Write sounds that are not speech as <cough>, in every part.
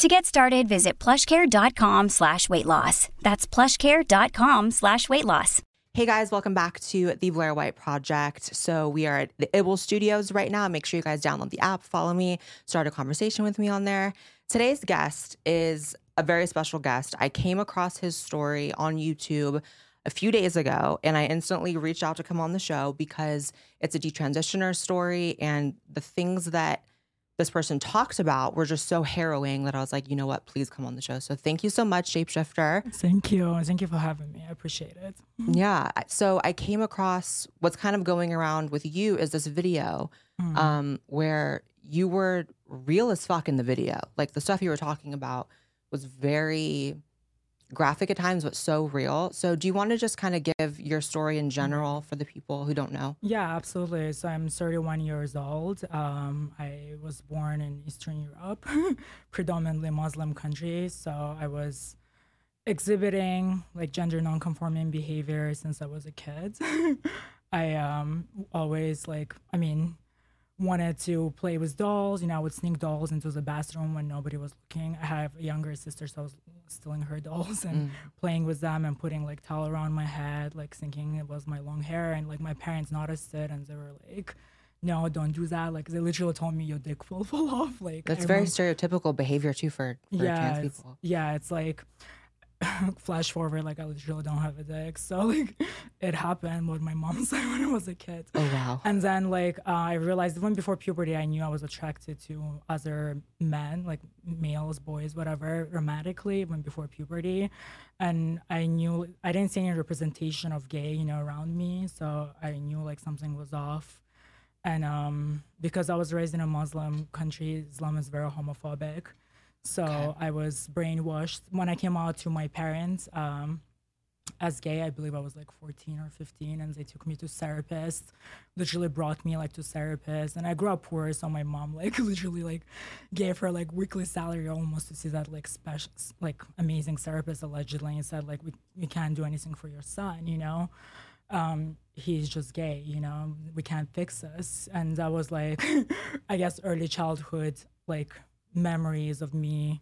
To get started, visit plushcare.com slash weight loss. That's plushcare.com slash weight loss. Hey guys, welcome back to the Blaire White Project. So we are at the Ibble Studios right now. Make sure you guys download the app, follow me, start a conversation with me on there. Today's guest is a very special guest. I came across his story on YouTube a few days ago and I instantly reached out to come on the show because it's a detransitioner story and the things that this person talked about were just so harrowing that I was like, you know what, please come on the show. So thank you so much, Shapeshifter. Thank you. Thank you for having me. I appreciate it. Yeah. So I came across what's kind of going around with you is this video Mm. um, where you were real as fuck in the video. Like the stuff you were talking about was very graphic at times, but so real. So do you want to just kind of give your story in general for the people who don't know? Yeah, absolutely. So I'm 31 years old. Um, I was born in Eastern Europe, <laughs> predominantly Muslim countries. So I was exhibiting like gender non-conforming behavior since I was a kid. <laughs> I um, always like, I mean, wanted to play with dolls. You know, I would sneak dolls into the bathroom when nobody was looking. I have a younger sister, so I was stealing her <laughs> dolls and mm. playing with them and putting like towel around my head, like thinking it was my long hair. And like my parents noticed it and they were like, no, don't do that. Like they literally told me your dick will <laughs> fall off. Like That's very stereotypical behavior too for, for yeah, trans people. yeah, it's like <laughs> flash forward, like I literally don't have a dick. So like it happened what my mom <laughs> said when I was a kid. Oh wow. And then like uh, I realized even before puberty, I knew I was attracted to other men, like males, boys, whatever, romantically, even before puberty. And I knew I didn't see any representation of gay, you know, around me. So I knew like something was off. And um, because I was raised in a Muslim country, Islam is very homophobic. So I was brainwashed when I came out to my parents. Um, as gay, I believe I was like 14 or 15, and they took me to therapists. Literally brought me like to therapists, and I grew up poor, so my mom <laughs> like literally like gave her like weekly salary almost to see that like special, like amazing therapist allegedly, and said like we we can't do anything for your son, you know. Um, he's just gay, you know. We can't fix this, and that was like, <laughs> I guess, early childhood like memories of me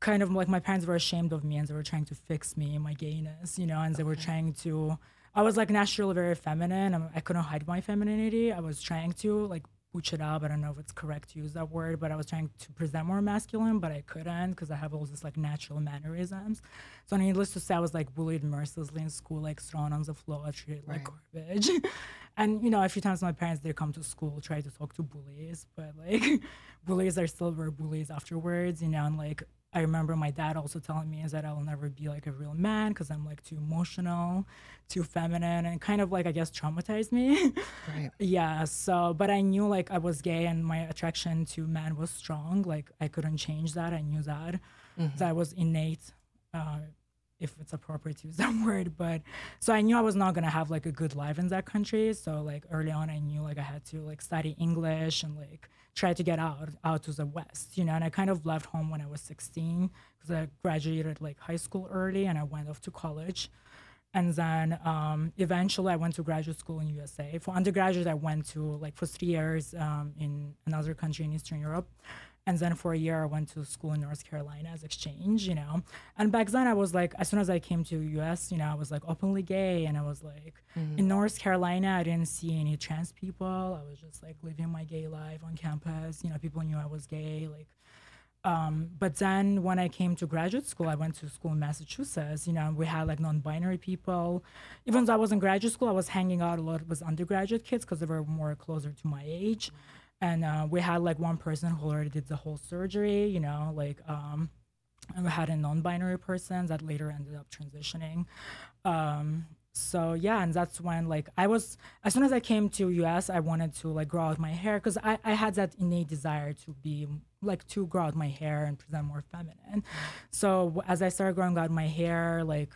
kind of like my parents were ashamed of me and they were trying to fix me my gayness you know and they were trying to i was like naturally very feminine. And i couldn't hide my femininity. I was trying to like butch it up. I don't know if it's correct to use that word but i was trying to present more masculine but i couldn't because i have all this like natural mannerisms. So needless to say i was like bullied mercilessly in school like thrown on the floor treated like garbage <laughs> and you know a few times my parents did come to school try to talk to bullies but like <laughs> bullies are still were bullies afterwards you know and like I remember my dad also telling me is that I'll never be like a real man because I'm like too emotional, too feminine, and kind of like I guess traumatized me. Right. <laughs> yeah. So, but I knew like I was gay and my attraction to men was strong. Like I couldn't change that. I knew that. That was innate. Uh, if it's appropriate to use <laughs> that word, but so I knew I was not gonna have like a good life in that country. So like early on, I knew like I had to like study English and like try to get out out to the West, you know. And I kind of left home when I was 16 because I graduated like high school early and I went off to college. And then um, eventually I went to graduate school in USA. For undergraduate, I went to like for three years um, in another country in Eastern Europe. And then for a year, I went to school in North Carolina as exchange, you know. And back then, I was like, as soon as I came to US, you know, I was like openly gay, and I was like, in North Carolina, I didn't see any trans people. I was just like living my gay life on campus. You know, people knew I was gay, like. Um, but then when I came to graduate school, I went to school in Massachusetts. You know, we had like non-binary people. Even though I was in graduate school, I was hanging out a lot with undergraduate kids because they were more closer to my age. And uh, we had like one person who already did the whole surgery. You know, like um, and we had a non-binary person that later ended up transitioning. Um, so yeah, and that's when like I was as soon as I came to US, I wanted to like grow out my hair because I, I had that innate desire to be like to grow out my hair and present more feminine. So as I started growing out my hair, like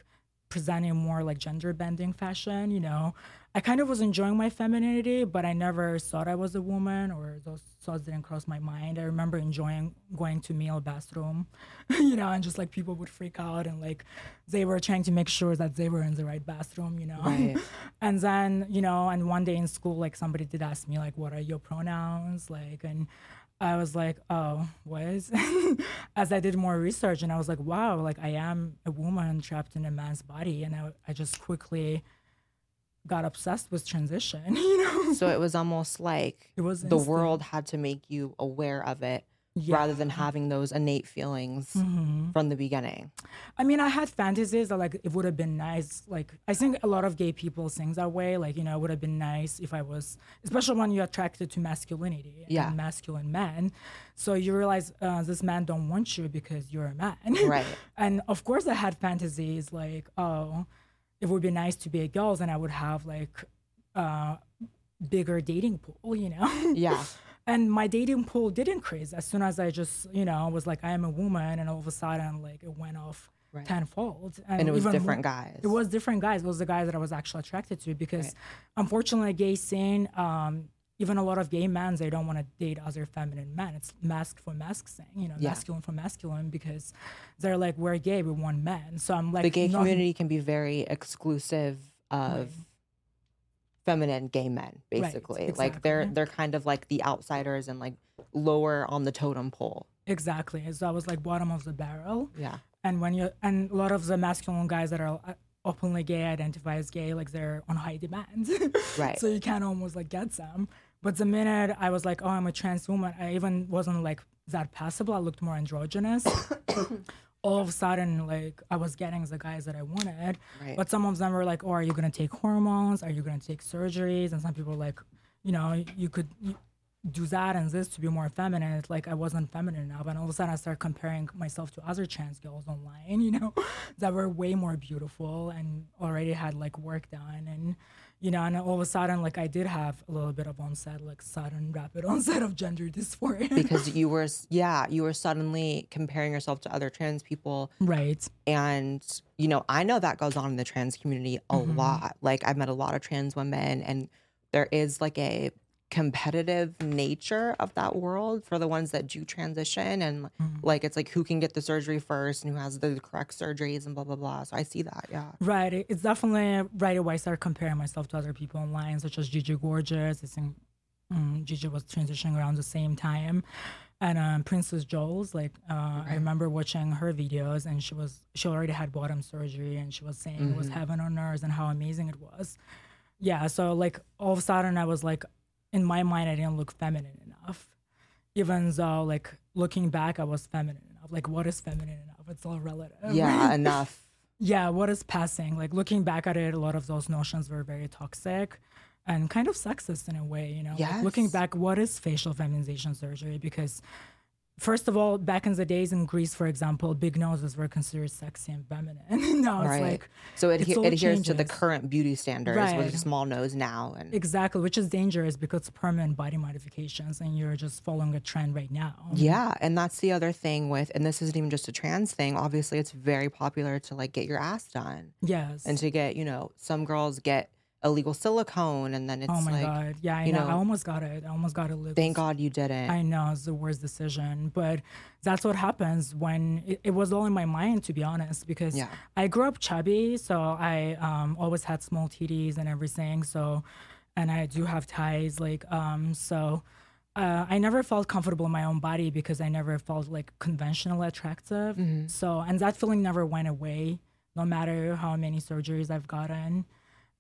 presenting more like gender bending fashion. You know, I kind of was enjoying my femininity, but I never thought I was a woman or those thoughts didn't cross my mind. I remember enjoying going to male bathroom, <laughs> you know, and just like people would freak out and like they were trying to make sure that they were in the right bathroom, you know. Right. <laughs> and then, you know, and one day in school, like somebody did ask me like, what are your pronouns? Like, and I was like, oh, what is? <laughs> As I did more research and I was like, wow, like I am a woman trapped in a man's body. And I, I just quickly got obsessed with transition, <laughs> you know? So it was almost like It was the instant. world had to make you aware of it Yeah. rather than having those innate feelings Mhm. from the beginning. I mean, I had fantasies that like it would have been nice. Like I think a lot of gay people think that way. Like you know, it would have been nice if I was, especially when you're attracted to masculinity Yeah. and masculine men. So you realize uh, this man don't want you because you're a man. <laughs> Right. and of course, I had fantasies like, oh, it would be nice to be a girl, and I would have like uh, bigger dating pool. You know. <laughs> Yeah. and my dating pool did increase as soon as I just, you know, was like, I am a woman, and all of a sudden, like, it went off Right. tenfold. And it was even different mo- guys. It was different guys. It was the guys that I was actually attracted to because, Right. unfortunately, gay scene, um, even a lot of gay men, they don't want to date other feminine men. It's masc for masc thing, you know, Yeah. masculine for masculine because they're like, we're gay, we want men. So I'm like, the gay not- community can be very exclusive of feminine gay men basically like they're they're kind of like the outsiders and like lower on the totem pole Exactly. So I was like bottom of the barrel. yeah and when you and a lot of the masculine guys that are uh, openly gay identify as gay like they're on high demand <laughs> Right. so you can almost like get some but the minute i was like oh i'm a trans woman i even wasn't like that passable i looked more androgynous <coughs> all of a sudden like i was getting the guys that i wanted Right. but some of them were like oh are you going to take hormones are you going to take surgeries and some people were like you know you could do that and this to be more feminine. It's like I wasn't feminine enough. And all of a sudden I started comparing myself to other trans girls online, <laughs> you know, that were way more beautiful and already had like work done. And, you know, and all of a sudden, like I did have a little bit of onset, like sudden rapid <laughs> onset of gender dysphoria. because you were yeah you were suddenly comparing yourself to other trans people right. and you know i know that goes on in the trans community a Mm-hmm. lot like i've met a lot of trans women and there is like a competitive nature of that world for the ones that do transition and Mm-hmm. like it's like who can get the surgery first and who has the correct surgeries and blah blah blah so i see that yeah Right. It's definitely right away I started comparing myself to other people online, such as Gigi Gorgeous. I think um, Gigi was transitioning around the same time. And um, Princess Jules, like uh, I remember watching her videos, and she was she already had bottom surgery, and she was saying it was heaven on earth and how amazing it was. Yeah, so like all of a sudden I was like, in my mind I didn't look feminine enough, even though like looking back I was feminine enough. Like what is feminine enough? It's all relative. yeah <laughs> enough Yeah, what is passing? Like looking back at it, a lot of those notions were very toxic and kind of sexist in a way, you know. Like, looking back, what is facial feminization surgery? Because first of all, back in the days in Greece, for example, big noses were considered sexy and feminine. <laughs> now it's like so it adhe- adheres to the current beauty standards with a small nose now and exactly, which is dangerous because it's permanent body modifications and you're just following a trend right now. Yeah, and that's the other thing with, and this isn't even just a trans thing. Obviously, it's very popular to like get your ass done Yes. and to get, you know, some girls get illegal silicone, and then it's oh my like, god. Yeah, I you know. I almost got it. I almost got it. thank God you didn't. I know it's the worst decision, but that's what happens when it, it was all in my mind, to be honest, because Yeah. I grew up chubby, so I um, always had small titties and everything. So, and I do have ties, like, um, so uh, I never felt comfortable in my own body because I never felt like conventionally attractive. Mm-hmm. So, and that feeling never went away, no matter how many surgeries I've gotten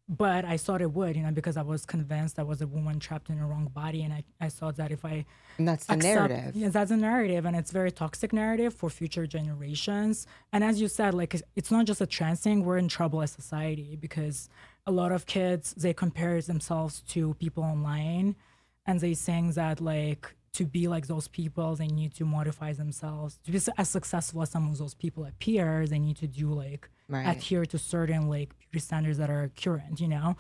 but I thought it would, you know, because I was convinced I was a woman trapped in a wrong body, and I, I thought that if I and that's the accept- narrative. yeah, that's a narrative, and it's very toxic narrative for future generations. And as you said, like it's- it's not just a trans thing. We're in trouble as society because a lot of kids they compare themselves to people online, and they saying that like to be like those people, they need to modify themselves to be as successful as some of those people appear. They need to do like Right. adhere to certain like beauty standards that are current, you know.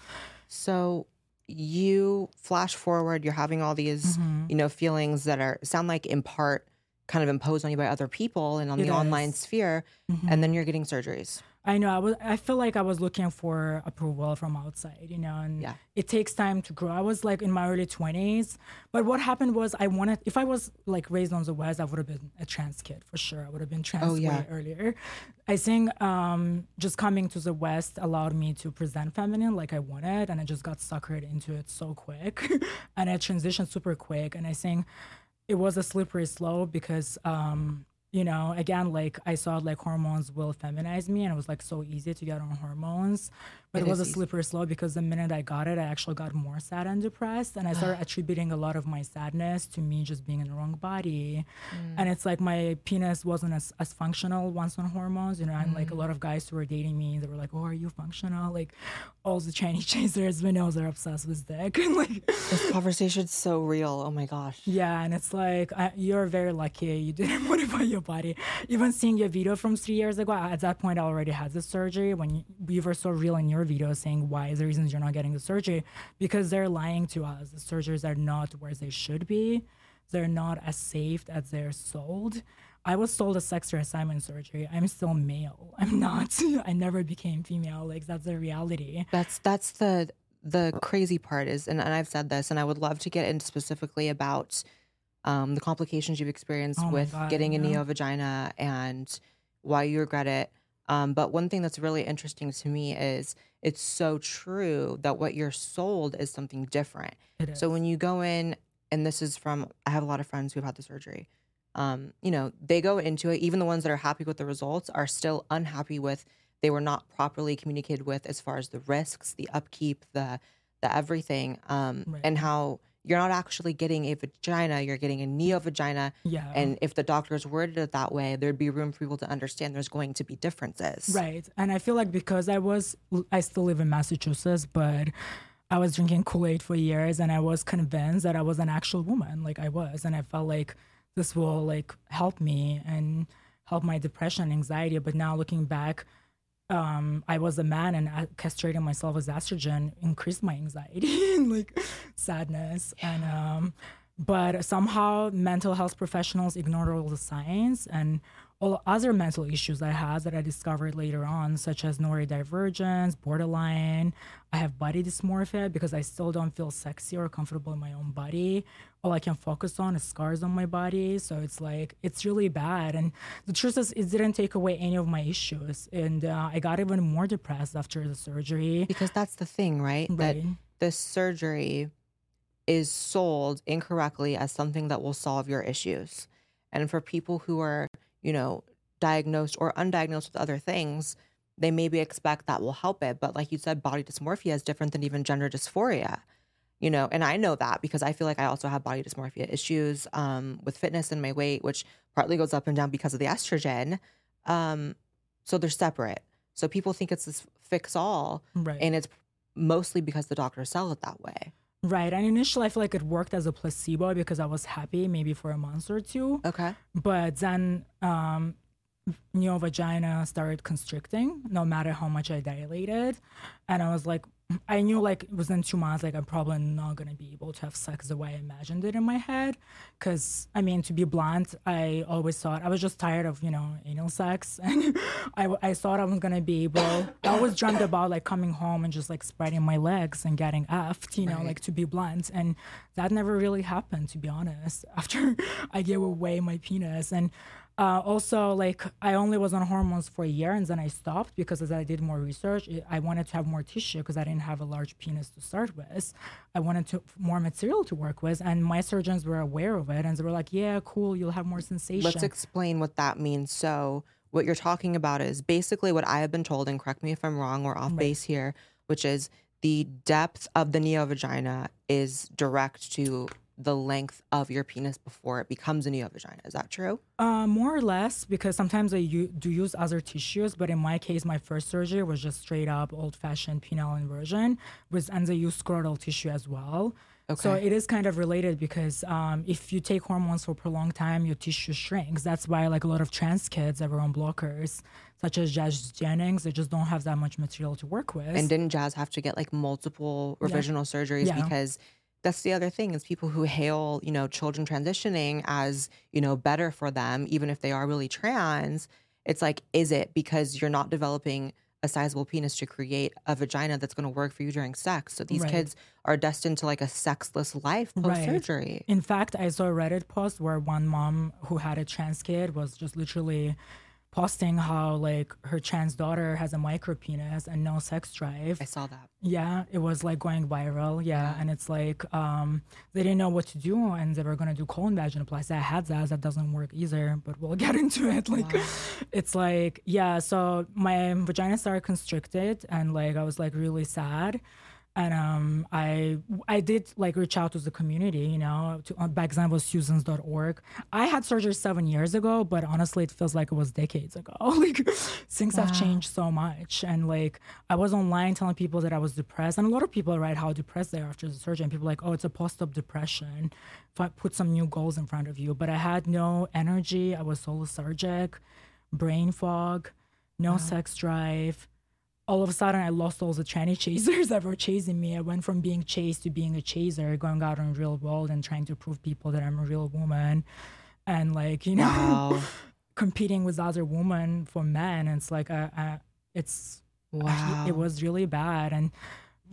So you flash forward, you're having all these, Mm-hmm. you know, feelings that are sound like in part kind of imposed on you by other people and on It the online is. sphere, and then you're getting surgeries. I know I was I feel like I was looking for approval from outside, you know, and Yeah. it takes time to grow. I was like in my early 20s, but what happened was I wanted if I was like raised on the west, I would have been a trans kid for sure. I would have been trans Oh, yeah. way earlier. I think um, just coming to the west allowed me to present feminine like I wanted, and I just got suckered into it so quick, <laughs> and I transitioned super quick. And I think it was a slippery slope because um you know again like i saw like hormones will feminize me and it was like so easy to get on hormones but It it, was a slippery slope because the minute i got it i actually got more sad and depressed and i started <gasps> attributing a lot of my sadness to me just being in the wrong body Mm. and it's like my penis wasn't as, as functional once on hormones you know and like a Mm. lot of guys who were dating me they were like oh are you functional like all the chinese <laughs> chasers we know they're obsessed with dick and <laughs> like This conversation's so real. Oh my gosh. yeah, and it's like I, you're very lucky you didn't <laughs> modify your body. Even seeing your video from three years ago, at that point I already had the surgery. When you, you were so real in your video saying why is the reasons you're not getting the surgery, because they're lying to us. The surgeries are not where they should be. They're not as safe as they're sold. I was sold a sex reassignment surgery. I'm still male. <laughs> I'm not. I never became female. Like that's the reality. That's that's the the crazy part is, and, and I've said this, and I would love to get into specifically about um, the complications you've experienced Oh with God, getting a neo vagina and why you regret it. Um, but one thing that's really interesting to me is it's so true that what you're sold is something different. Is. So when you go in, and this is from, I have a lot of friends who've had the surgery. Um, you know, they go into it. Even the ones that are happy with the results are still unhappy with. They were not properly communicated with as far as the risks, the upkeep, the the everything, um, Right. and how you're not actually getting a vagina. You're getting a neo vagina. yeah. And if the doctors worded it that way, there'd be room for people to understand there's going to be differences. Right. And I feel like because I was, I still live in Massachusetts, but I was drinking Kool Aid for years and I was convinced that I was an actual woman. Like I was. And I felt like this will like help me and help my depression and anxiety. But now looking back, um, I was a man and castrating myself with estrogen increased my anxiety <laughs> and like sadness. And, um, but somehow mental health professionals ignored all the science and all other mental issues I had that I discovered later on, such as neurodivergence, borderline. I have body dysmorphia because I still don't feel sexy or comfortable in my own body. All I can focus on is scars on my body. So it's like, it's really bad. And the truth is, it didn't take away any of my issues. And uh, I got even more depressed after the surgery. Because that's the thing, right? That the surgery is sold incorrectly as something that will solve your issues. And for people who are, you know, diagnosed or undiagnosed with other things, they maybe expect that will help it. But like you said, body dysmorphia is different than even gender dysphoria. You know, and I know that because I feel like I also have body dysmorphia issues um, with fitness and my weight, which partly goes up and down because of the estrogen. Um, so they're separate. So people think it's this fix all, Right. and it's mostly because the doctors sell it that way. Right. And initially, I feel like it worked as a placebo because I was happy maybe for a month or two. Okay. but then um neo vagina started constricting no matter how much i dilated. And i was like i knew like within two months like i'm probably not going to be able to have sex the way i imagined it in my head. Because i mean to be blunt i always thought i was just tired of you know anal sex. <laughs> And i, I thought i was going to be able i always dreamt about like coming home and just like spreading my legs and getting effed you know Right. like to be blunt. And that never really happened to be honest <laughs> after i gave away my penis. And uh, also like i only was on hormones for a year and then i stopped because as i did more research it, i wanted to have more tissue because i didn't have a large penis to start with. I wanted to more material to work with and my surgeons were aware of it and they were like yeah cool you'll have more sensation. Let's explain what that means. So, what you're talking about is basically what I have been told, and correct me if I'm wrong or off base here, which is the depth of the neo vagina is direct to the length of your penis before it becomes a neo vagina. Is that true? Uh, more or less, because sometimes I u- do use other tissues, but in my case, my first surgery was just straight up old fashioned penile inversion, with and they use scrotal tissue as well. Okay. So it is kind of related because um, if you take hormones for a prolonged time, your tissue shrinks. That's why like a lot of trans kids that were on blockers, such as Jazz Jennings, they just don't have that much material to work with. And didn't Jazz have to get like multiple revisional surgeries Yeah. because that's the other thing is people who hail, you know, children transitioning as, you know, better for them, even if they are really trans. it's like, is it because you're not developing a sizable penis to create a vagina that's going to work for you during sex? So these Right. kids are destined to like a sexless life post surgery. In fact, I saw a Reddit post where one mom who had a trans kid was just literally posting how like her trans daughter has a micro penis and no sex drive. I saw that. Yeah, it was like going viral. Yeah, and it's like um, they didn't know what to do, and they were gonna do colon vaginoplasty. I had that. That doesn't work either, but we'll <laughs> get into it. Like, it's like yeah. So my vagina started constricted, and like I was like really sad. And um, I I did like reach out to the community, you know. To, uh, back then it was Susans.org. I had surgery seven years ago, but honestly, it feels like it was decades ago. <laughs> like things have changed so much, and like I was online telling people that I was depressed, and a lot of people write how depressed they are after the surgery, and people are like, oh, it's a post-op depression. If I put some new goals in front of you, but I had no energy. I was so lethargic, brain fog, no sex drive all of a sudden I lost all the tranny <laughs> chasers that were chasing me. I went from being chased to being a chaser, going out in the real world and trying to prove people that I'm a real woman. And like, you know, Wow. <laughs> competing with other women for men. And it's like, uh, uh, it's, Wow. it was really bad. And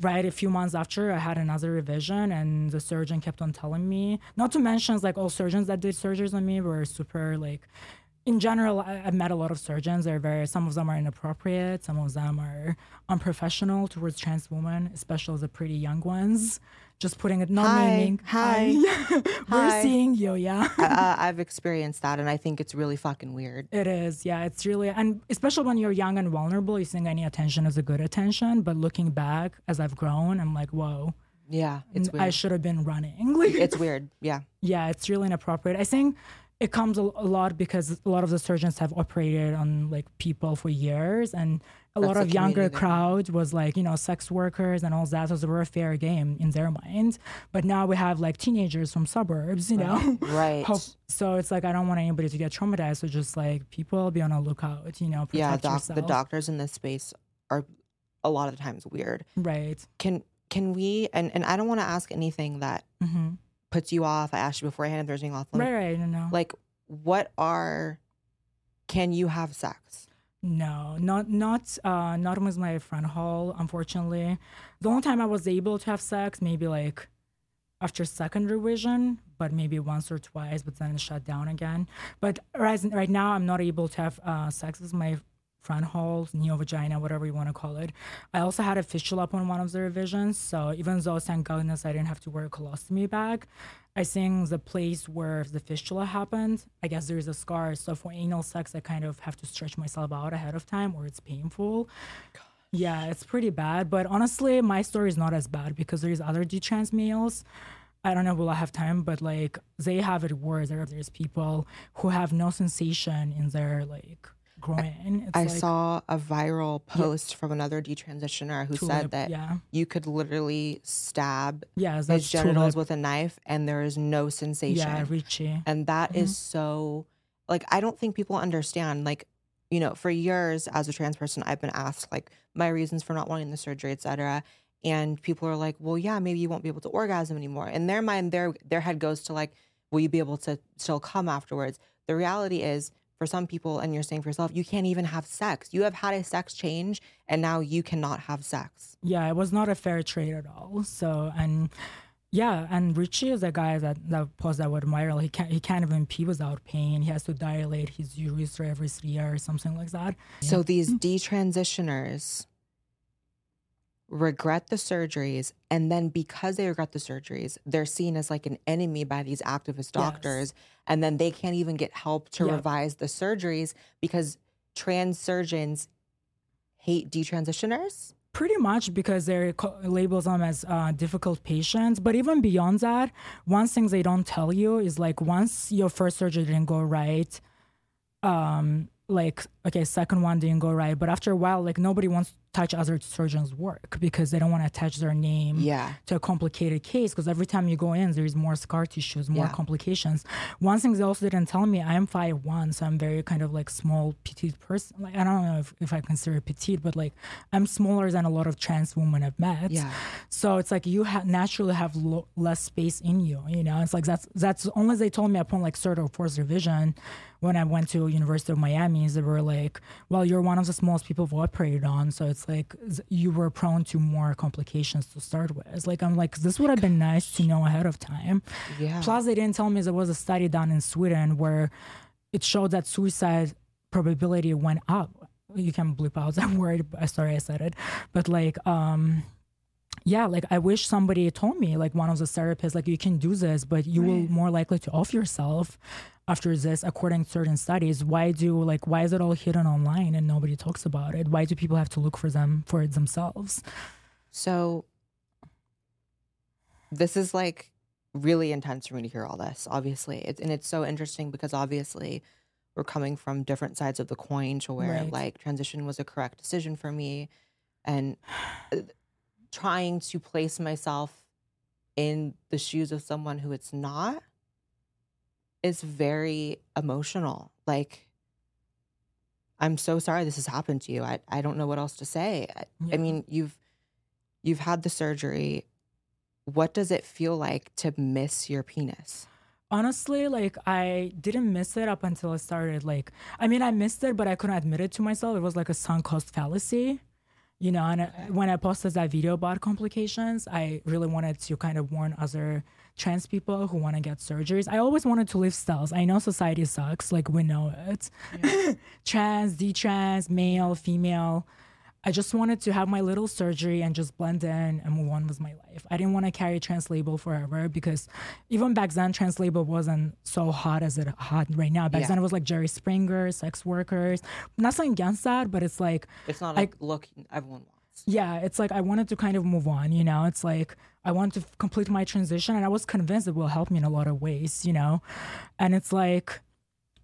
right a few months after, I had another revision, and the surgeon kept on telling me, not to mention, like, all surgeons that did surgeries on me were super, like, in general, I, I've met a lot of surgeons. They're very, some of them are inappropriate, some of them are unprofessional towards trans women, especially the pretty young ones. Just putting it, not Hi. naming. Hi. <laughs> We're Hi. seeing you, yeah. uh, I've experienced that, and I think it's really fucking weird. It is, yeah. It's really, and especially when you're young and vulnerable, you think any attention is a good attention. But looking back, as I've grown, I'm like, whoa, Yeah, it's I should have been running. <laughs> It's weird. Yeah. yeah, it's really inappropriate. I think it comes a, a lot because a lot of the surgeons have operated on like people for years, and a lot of younger crowd was like you know sex workers and all that. So were a fair game in their mind. But now we have like teenagers from suburbs, you know. <laughs> Right. Hope, so it's like I don't want anybody to get traumatized. So just like people be on a lookout, you know, protect yeah, doc- the doctors in this space are a lot of the times weird. Right. Can can we and and I don't want to ask anything that hmm puts you off. I asked you beforehand if there's anything off limits. Right. Right. No. No. Like, what are? Can you have sex? No, not not uh not with my front hole, unfortunately. The only time I was able to have sex, maybe like after second revision, but maybe once or twice, but then it shut down again. But right, right now I'm not able to have uh, sex with my front hole, neo vagina, whatever you want to call it. I also had a fistula up on one of the revisions, so even though thank goodness I didn't have to wear a colostomy bag, I think the place where the fistula happened, I guess there is a scar. So for anal sex, I kind of have to stretch myself out ahead of time, or it's painful. Yeah, it's pretty bad. But honestly, my story is not as bad because there's other detrans males. I don't know will I have time, but like they have it worse. There- There's people who have no sensation in their like groin. I like, saw a viral post from another detransitioner who said that yeah. you could literally stab Yeah, his genitals tulip. with a knife and there is no sensation. Yeah, Richie. And that is Mm-hmm. so like I don't think people understand like you know for years as a trans person I've been asked like my reasons for not wanting the surgery etc and people are like well yeah maybe you won't be able to orgasm anymore in their mind their their head goes to like will you be able to still come afterwards the reality is for some people and you're saying for yourself you can't even have sex you have had a sex change and now you cannot have sex Yeah, it was not a fair trade at all. So and yeah, and Richie is a guy that that post that went viral. He can't he can't even pee without pain. He has to dilate his urethra every three years, something like that. So these detransitioners regret the surgeries, and then because they regret the surgeries, they're seen as like an enemy by these activist doctors, and then they can't even get help to Yeah. revise the surgeries because trans surgeons hate detransitioners. Pretty much because they labels them as uh, difficult patients. But even beyond that, one thing they don't tell you is like once your first surgery didn't go right, um, like okay, second one didn't go right, but after a while, like nobody wants touch other surgeons' work because they don't want to attach their name Yeah. to a complicated case because every time you go in there's more scar tissues more Yeah. complications one thing they also didn't tell me i'm 5'1 so i'm very kind of like small petite person like i don't know if, if i consider petite but like i'm smaller than a lot of trans women i've met Yeah. so it's like you ha- naturally have lo- less space in you you know it's like that's that's only they told me upon like third or fourth revision when I went to University of Miami, they were like, "Well, you're one of the smallest people we've operated on, so it's like you were prone to more complications to start with." It's like I'm like, this would have been nice to know ahead of time. Yeah. Plus, they didn't tell me there was a study done in Sweden where it showed that suicide probability went up. You can bleep out <laughs> that word. Sorry, I said it, but like, um, yeah, like I wish somebody told me, like one of the therapists, like you can do this, but you will more likely to off yourself after this, according to certain studies. Why do like why is it all hidden online and nobody talks about it? Why do people have to look for them for it themselves? So this is like really intense for me to hear all this, obviously. It's, and it's so interesting because obviously we're coming from different sides of the coin to where Right. like transition was a correct decision for me and uh, trying to place myself in the shoes of someone who it's not is very emotional. Like I'm so sorry this has happened to you. I, I don't know what else to say. I, Yeah. I mean, you've you've had the surgery. What does it feel like to miss your penis? Honestly, like I didn't miss it up until I started. Like, I mean, I missed it, but I couldn't admit it to myself. It was like a sunk cost fallacy, you know. And I- when I posted that video about complications, I really wanted to kind of warn other trans people who want to get surgeries. I always wanted to live stealth. I know society sucks, like we know it. <laughs> trans, detrans, male, female. I just wanted to have my little surgery and just blend in and move on with my life. I didn't want to carry trans label forever because even back then, trans label wasn't so hot as it hot right now. Back Yeah. then, it was like Jerry Springer, sex workers. Nothing against that, but it's like, It's not I- like look everyone wants. yeah, it's like I wanted to kind of move on, you know? It's like I wanted to f- complete my transition and I was convinced it will help me in a lot of ways, you know? And it's like,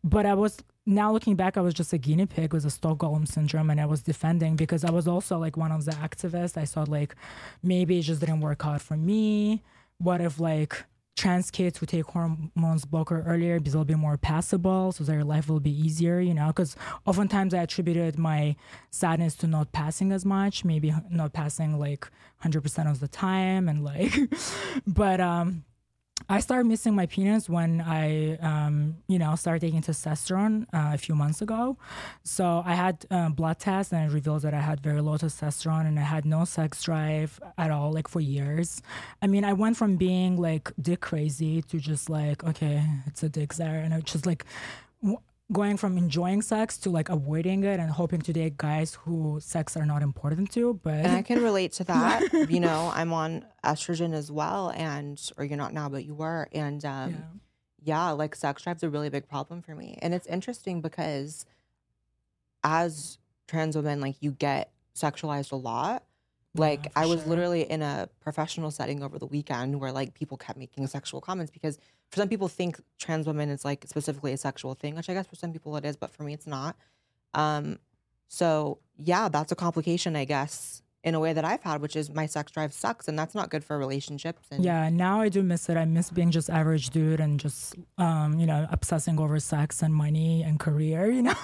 but I was now looking back, I was just a guinea pig with a Stockholm syndrome and I was defending because I was also like one of the activists. I thought like maybe it just didn't work out for me. What if like trans kids who take hormones blocker earlier because they'll be more passable so their life will be easier you know because oftentimes i attributed my sadness to not passing as much maybe not passing like 100% of the time and like <laughs> but um I started missing my penis when I, um, you know, started taking testosterone uh, a few months ago. So I had uh, blood tests and it revealed that I had very low testosterone and I had no sex drive at all, like for years. I mean, I went from being like dick crazy to just like, okay, it's a dick there, and I just like going from enjoying sex to like avoiding it and hoping to date guys who sex are not important to. But And I can relate to that. <laughs> you know, I'm on estrogen as well, and or you're not now, but you were, and um, yeah. yeah, like sex drive's a really big problem for me. And it's interesting because as trans women, like you get sexualized a lot. Like for I was sure. literally in a professional setting over the weekend where like people kept making sexual comments because for some people think trans women is like specifically a sexual thing, which I guess for some people it is, but for me it's not. Um so yeah, that's a complication, I guess, in a way that I've had, which is my sex drive sucks and that's not good for relationships and Yeah, now I do miss it. I miss being just average dude and just um, you know, obsessing over sex and money and career, <laughs> you know.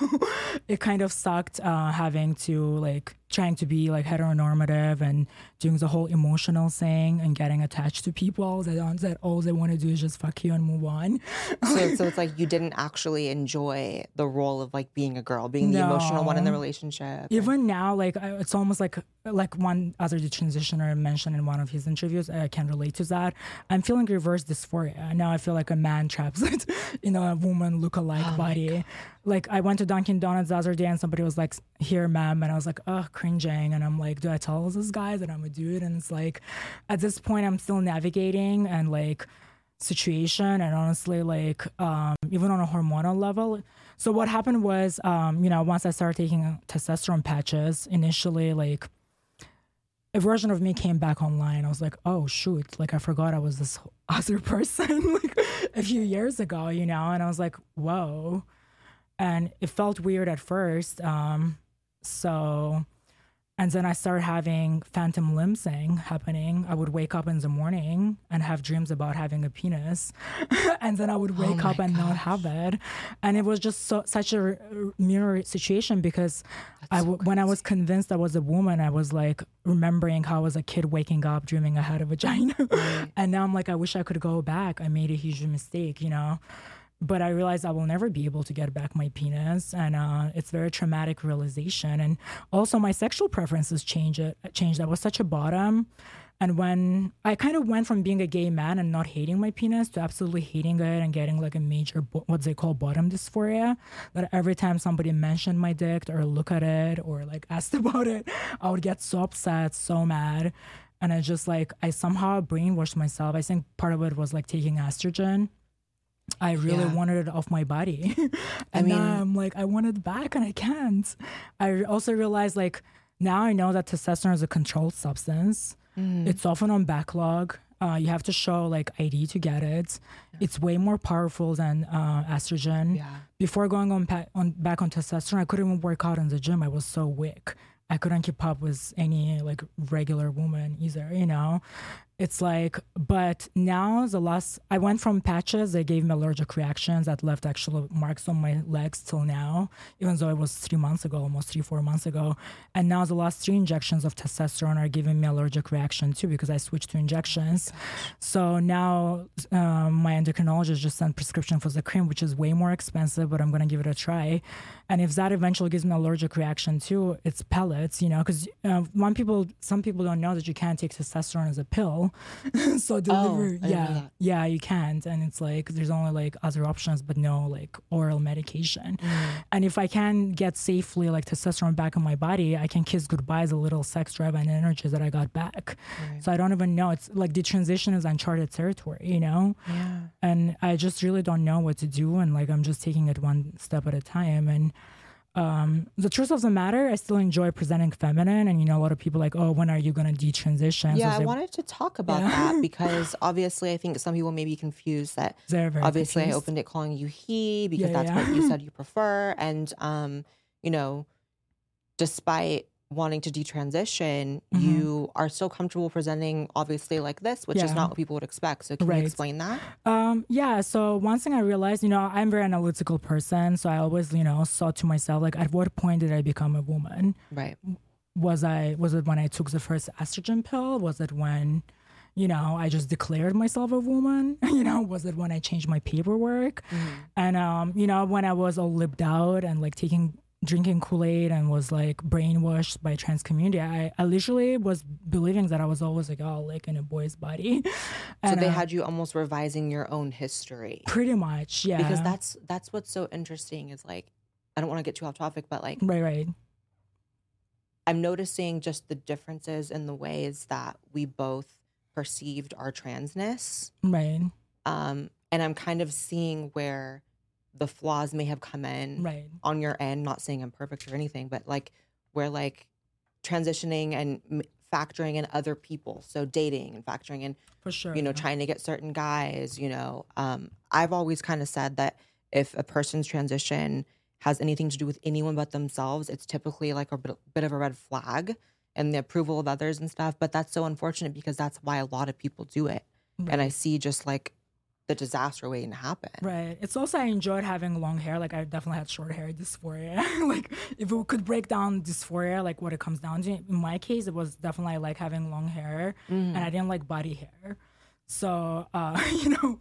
it kind of sucked uh having to like trying to be like heteronormative and doing the whole emotional thing and getting attached to people that don't that all they want to do is just fuck you and move on. so, so <laughs> it's like you didn't actually enjoy the role of like being a girl, being the emotional one in the relationship. Even now, like it's almost like like one other transitioner mentioned in one of his interviews. I can relate to that. I'm feeling reverse dysphoria now. I feel like a man trapped in <laughs> a woman look-alike oh body. Like I went to Dunkin' Donuts the other day and somebody was like, "Here, ma'am," and I was like, "Ugh, cringing." And I'm like, "Do I tell this guy that I'm a dude?" And it's like, at this point, I'm still navigating and like situation and honestly like um even on a hormonal level. So what happened was um you know once i started taking testosterone patches initially like a version of me came back online. I was like oh shoot. Like i forgot i was this <laughs> other person <laughs> like a few years ago you know? And i was like whoa and it felt weird at first um so and then I started having phantom limb thing happening. I would wake up in the morning and have dreams about having a penis, <laughs> and then I would wake Oh up and not have it. And it was just so, such a mirror situation because I w- when I was convinced I was a woman, I was like remembering how I was a kid waking up dreaming I had a vagina, <laughs> and now I'm like, I wish I could go back. I made a huge mistake, you know but I realized I will never be able to get back my penis, and uh, it's very traumatic realization. And also, my sexual preferences changed. Changed. I was such a bottom, and when I kind of went from being a gay man and not hating my penis to absolutely hating it and getting like a major what they call bottom dysphoria, that every time somebody mentioned my dick or look at it or like <laughs> asked about it, I would get so upset, so mad. And I just like I somehow brainwashed myself. I think part of it was like taking estrogen. I really Yeah. wanted it off my body. <laughs> and mean- now I'm like, I want it back and I can't. I also realized like now I know that testosterone is a controlled substance. Mm. It's often on backlog. Uh, you have to show like ID to get it. It's way more powerful than uh, estrogen. Yeah. Before going on, pa- on back on testosterone, I couldn't even work out in the gym. I was so weak. I couldn't keep up with any like regular woman either. You know, it's like, but now the last I went from patches, they gave me allergic reactions that left actual marks on my legs till now, even though it was three months ago, almost three, four months ago. And now the last three injections of testosterone are giving me allergic reaction too because I switched to injections. So now um, my endocrinologist just sent prescription for the cream, which is way more expensive, but I'm gonna give it a try. And if that eventually gives me allergic reaction too, it's pellets, you know, because uh, one people, some people don't know that you can't take testosterone as a pill. <laughs> so deliver, didn't yeah, yeah, you can't. And it's like there's only like other options, but no like oral medication. And if I can get safely like testosterone back in my body, I can kiss goodbye the little sex drive and energy that I got back. So I don't even know. It's like the transition is uncharted territory, you know? Yeah. and I just really don't know what to do. And like I'm just taking it one step at a time. And um, the truth of the matter, I still enjoy presenting feminine. And you know, a lot of people like, oh, when are you gonna detransition? So Yeah, I they- wanted to talk about Yeah. that <laughs> because obviously I think some people may be confused that obviously I opened it calling you he because Yeah, that's yeah. what you <laughs> said you prefer. And um, you know, despite wanting to detransition, Mhm. you are still comfortable presenting obviously like this, which is not what people would expect. So can Right. you explain that? Um, yeah. So one thing I realized, you know, I'm a very analytical person. So I always, you know, thought to myself, like, at what point did I become a woman? Right. Was I was it when I took the first estrogen pill? Was it when, you know, I just declared myself a woman? <laughs> you know, was it when I changed my paperwork? And um, you know, when I was all lipped out and like taking drinking Kool-Aid and was like brainwashed by trans community, I, I literally was believing that I was always a girl, like in a boy's body. <laughs> So And, they uh, had you almost revising your own history. pretty much, yeah. Because that's that's what's so interesting is like I don't want to get too off topic, but like right, right. I'm noticing just the differences in the ways that we both perceived our transness. Right, Um, and I'm kind of seeing where the flaws may have come in right. on your end. Not saying I'm perfect or anything, but like where like transitioning and m- factoring in other people. So dating and factoring in For sure. you know, yeah. trying to get certain guys, you know. Um, I've always kind of said that if a person's transition has anything to do with anyone but themselves, it's typically like a bit, bit of a red flag and the approval of others and stuff. But that's so unfortunate because that's why a lot of people do it. And I see just like the disaster waiting to happen. Right. It's also I enjoyed having long hair. Like I definitely had short hair dysphoria. <laughs> like if we could break down dysphoria, like what it comes down to. In my case, it was definitely I like having long hair, mm-hmm. and I didn't like body hair. So uh, <laughs> you know,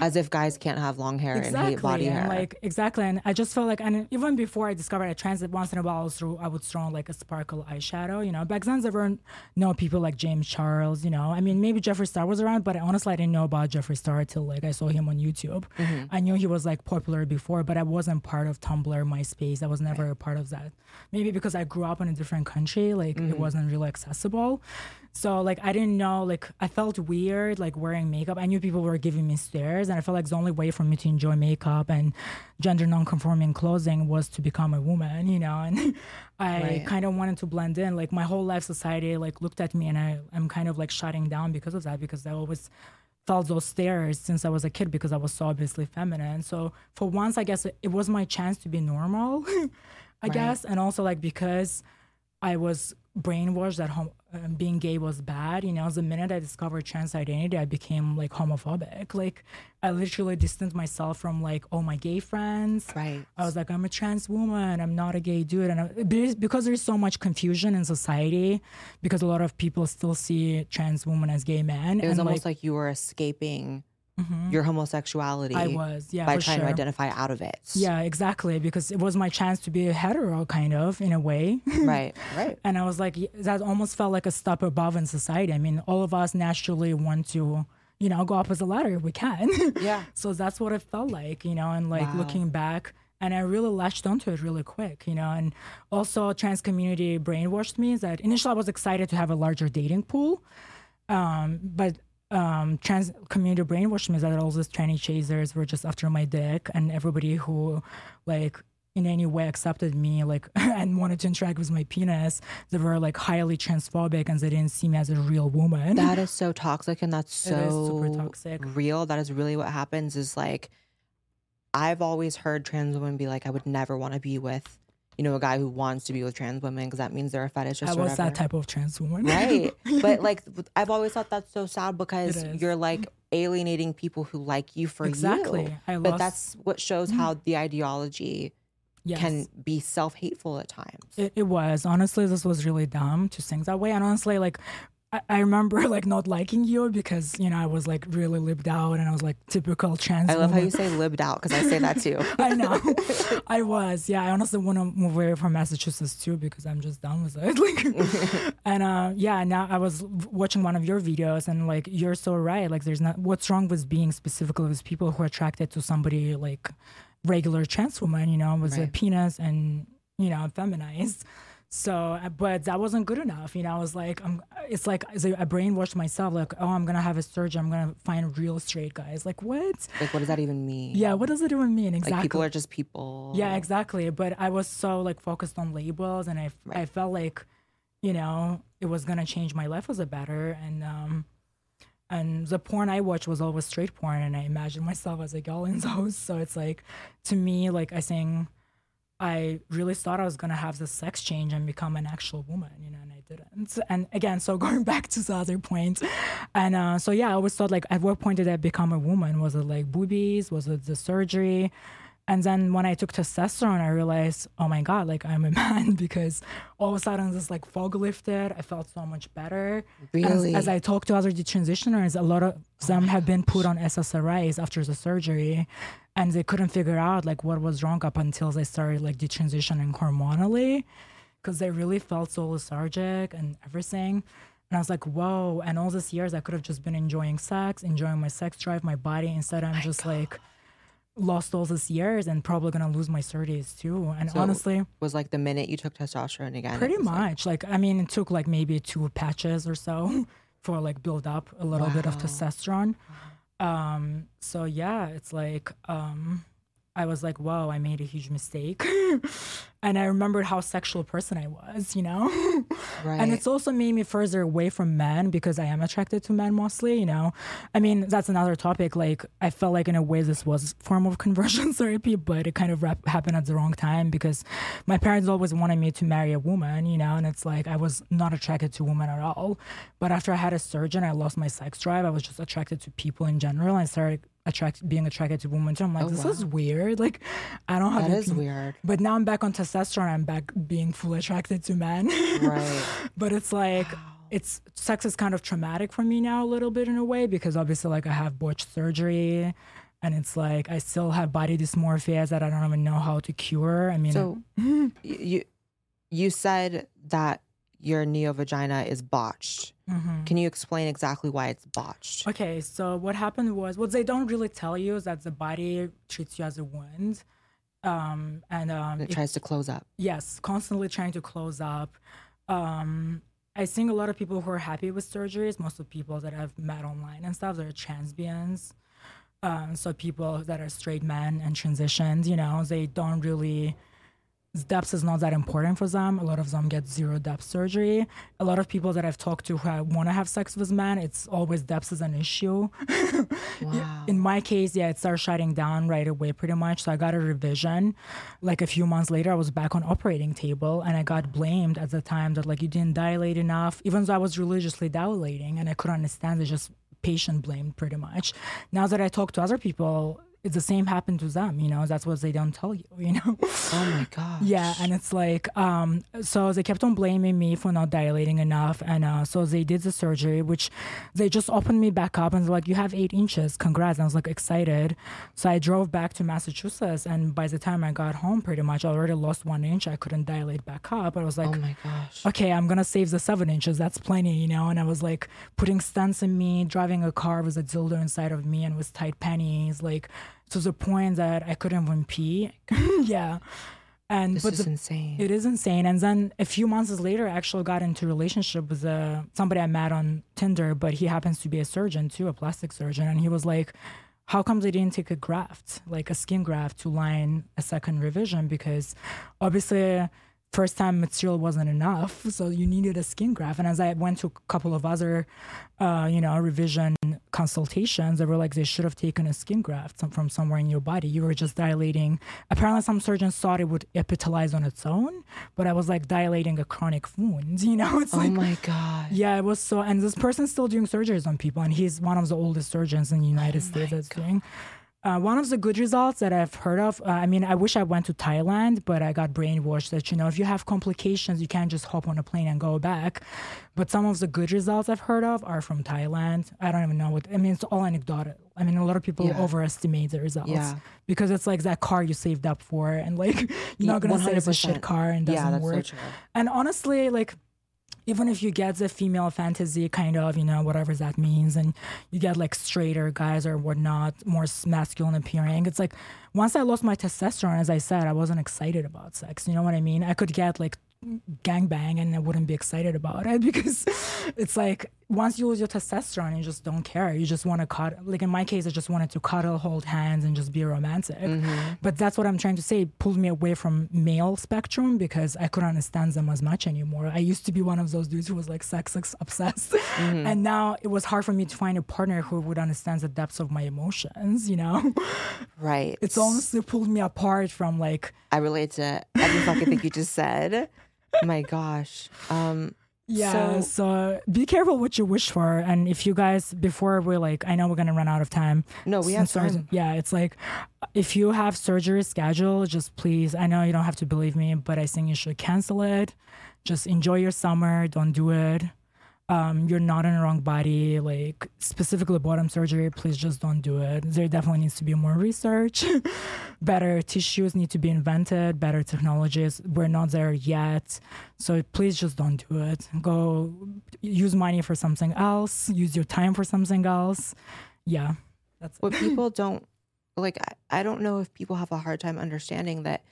As if guys can't have long hair and hate body and hair. like exactly. And I just felt like, and even before I discovered a transit, once in a while I, was through, I would throw on like a sparkle eyeshadow. You know, back then there weren't no people like James Charles. You know, I mean maybe Jeffree Star was around, but honestly I didn't know about Jeffree Star till like I saw him on YouTube. Mm-hmm. I knew he was like popular before, but I wasn't part of Tumblr, MySpace. I was never a part of that. Maybe because I grew up in a different country, like Mm-hmm. it wasn't really accessible. So like I didn't know, like I felt weird like wearing makeup. I knew people were giving me stares, and I felt like the only way for me to enjoy makeup and gender non-conforming clothing was to become a woman, you know. And <laughs> I Right. kind of wanted to blend in. Like my whole life, society like looked at me, and I I'm kind of like shutting down because of that because I always felt those stares since I was a kid because I was so obviously feminine. So for once, I guess it, was my chance to be normal, <laughs> I guess, and also like because I was brainwashed at hom- um, being gay was bad. You know, the minute I discovered trans identity, I became like homophobic. Like, I literally distanced myself from like all my gay friends. Right. I was like, I'm a trans woman. I'm not a gay dude. And I, be- because there's so much confusion in society, because a lot of people still see trans women as gay men. It was almost like, you were escaping Mhm. your homosexuality I was, yeah, by trying sure. to identify out of it. Yeah, exactly. Because it was my chance to be a hetero, kind of, in a way. <laughs> Right. Right. And I was like, that almost felt like a step above in society. I mean, all of us naturally want to, you know, go up as a ladder if we can. <laughs> Yeah. so that's what it felt like, you know, and like Wow. looking back. And I really latched onto it really quick, you know. And also, trans community brainwashed me that initially I was excited to have a larger dating pool, um, but um, trans community brainwashed me that all these tranny chasers were just after my dick, and everybody who like in any way accepted me like <laughs> and wanted to interact with my penis, they were like highly transphobic and they didn't see me as a real woman. That is so toxic and that's <laughs> so super toxic. real. That is really what happens is like I've always heard trans women be like, I would never want to be with, you know, a guy who wants to be with trans women because that means they're a fetishist I was that type of trans woman. right. <laughs> But like I've always thought that's so sad because you're like alienating people who like you for Exactly. you. But that's what shows how the ideology yes. can be self-hateful at times. It, it was honestly this was really dumb to think that way and honestly like I, I remember <laughs> like not liking you because you know I was like really lived out and I was like typical trans I love how you say lived out because I say that too. <laughs> I know. <laughs> I was yeah. I honestly want to move away from Massachusetts too because I'm just done with it. Like and uh yeah now I was watching one of your videos and like you're so right. Like there's not what's wrong with being specifically with people who are attracted to somebody like regular trans woman you know with a penis and you know feminized so uh, but that wasn't good enough you know i was like i'm it's like as i brainwashed myself like oh i'm gonna have a surgery i'm gonna find real straight guys like what Like what does that even mean? yeah what does it even mean Exactly. Like people are just people. yeah, exactly. But I was so like focused on labels, and I I felt like, you know, it was gonna change my life was a better, and um, and the porn I watched was always straight porn, and I imagined myself as a girl in <laughs> those. So it's like, to me, like I think, I really thought I was gonna have the sex change and become an actual woman, you know, and I didn't. And again, so <laughs> going back to the other point, and uh, so yeah, I always thought like, at what point did I become a woman? Was it like boobies? Was it the surgery? And then when I took testosterone, I realized, oh my God, like I'm a <laughs> man because all of a sudden this like fog lifted. I felt so much better. Really? As, as I talked to other detransitioners, a lot of them have been put on SSRIs after the surgery and they couldn't figure out like what was wrong up until they started like detransitioning hormonally because they really felt so lethargic and everything. And I was like, whoa. And all these years, I could have just been enjoying sex, enjoying my sex drive, my body. Instead, I'm just like, lost all these years and probably gonna lose my 30s too. And So honestly, was like the minute you took testosterone again. pretty was like- much. Like, I mean, it took like maybe two patches or so <laughs> for like build up a little bit of testosterone. Um, so yeah, it's like um I was like, whoa, I made a huge mistake. <laughs> and I remembered how sexual person I was, you know? right. <laughs> And it's also made me further away from men because I am attracted to men mostly, you know. I mean, that's another topic. Like, I felt like in a way this was form of <laughs> conversion therapy, but it kind of rap- happened at the wrong time because my parents always wanted me to marry a woman, you know, and it's like I was not attracted to women at all. But after I had a surgeon, I lost my sex drive. I was just attracted to people in general. I started attract being attracted to women too. I'm like, Oh, this wow. is weird. Like, I don't have that is weird. But now I'm back on testosterone. I'm back being fully attracted to men. Right. <laughs> but it's like it's sex is kind of traumatic for me now a little bit in a way because obviously like I have botched surgery and it's like I still have body dysmorphia that I don't even know how to cure. I mean So <laughs> you you said that your neo vagina is botched. mhm. Can you explain exactly why it's botched? Okay, so what happened was what they don't really tell you is that the body treats you as a wound. Um and um It it- tries to close up. yes constantly trying to close up um i think a lot of people who are happy with surgeries most of the people that i've met online and stuff they're transbians um, so people that are straight men and transitioned you know they don't really depth is not that important for them. A lot of them get zero depth surgery. A lot of people that I've talked to who want to have sex with men, it's always depth is an issue. <laughs> Wow. In my case, yeah, it started shutting down right away pretty much. So I got a revision. Like a few months later, I was back on operating table and I got blamed at the time that like you didn't dilate enough, even though I was religiously dilating and I couldn't understand it, just patient blamed pretty much. Now that I talk to other people, it's the same happened to them, you know, that's what they don't tell you, <laughs> you know? oh my god. Yeah, and it's like, um, so they kept on blaming me for not dilating enough, and uh, so they did the surgery, which they just opened me back up and they're like, "You have eight inches, congrats!" And I was like excited, so I drove back to Massachusetts, and by the time I got home, pretty much I already lost one inch. I couldn't dilate back up. I was like, Oh my gosh. okay, I'm gonna save the seven inches. That's plenty, you know. And I was like putting stents in me, driving a car with a dildo inside of me and with tight panties, like to the point that I couldn't even pee. <laughs> <laughs> yeah. And This but is the, insane. it is insane. And then a few months later, I actually got into a relationship with uh, somebody I met on Tinder, but he happens to be a surgeon too, a plastic surgeon. And he was like, how come they didn't take a graft, like a skin graft to line a second revision? Because obviously, first time material wasn't enough. So you needed a skin graft. And as I went to a couple of other, uh, you know, revision consultations, they were like, they should have taken a skin graft some- from somewhere in your body. You were just dilating. Apparently, some surgeons thought it would epithelize on its own, but I was like dilating a chronic wound, <laughs> you know? It's oh like, my god. yeah, it was so. And this person's still doing surgeries on people, and he's one of the oldest surgeons in the United oh States that's doing. Uh, one of the good results that I've heard of, uh, I mean, I wish I went to Thailand, but I got brainwashed that, you know, if you have complications, you can't just hop on a plane and go back. But some of the good results I've heard of are from Thailand. I don't even know what, I mean, it's all anecdotal. I mean, a lot of people Yeah. overestimate the results Yeah. because it's like that car you saved up for, and like, <laughs> you're not going to say it's a shit car and doesn't so work. true. And honestly, like even if you get the female fantasy kind of, you know, whatever that means, and you get like straighter guys or whatnot, more masculine appearing, it's like once I lost my testosterone, as I said, I wasn't excited about sex. You know what I mean? I could get like gangbang and I wouldn't be excited about it <laughs> because it's like once you lose your testosterone, you just don't care. You just want to cuddle. Like in my case, I just wanted to cuddle, hold hands, and just be romantic. But that's what I'm trying to say. It pulled me away from male spectrum because I couldn't understand them as much anymore. I used to be one of those dudes who was like sex ex- obsessed, and now it was hard for me to find a partner who would understand the depths of my emotions. You know, Right. it's honestly pulled me apart from like I relate to every fucking thing you just said. My gosh. Um Yeah, So- so, be careful what you wish for. And if you guys, before we're like, I know we're gonna run out of time. No, we have time. Yeah, it's like, if you have surgery scheduled, just please. I know you don't have to believe me, but I think you should cancel it. Just enjoy your summer. Don't do it. Um, you're not in the wrong body. Like specifically bottom surgery, please just don't do it. There definitely needs to be more research. <laughs> better tissues need to be invented. Better technologies. We're not there yet. So please just don't do it. Go use money for something else. Use your time for something else. Yeah, that's what <laughs> people don't like I, I don't know if people have a hard time understanding that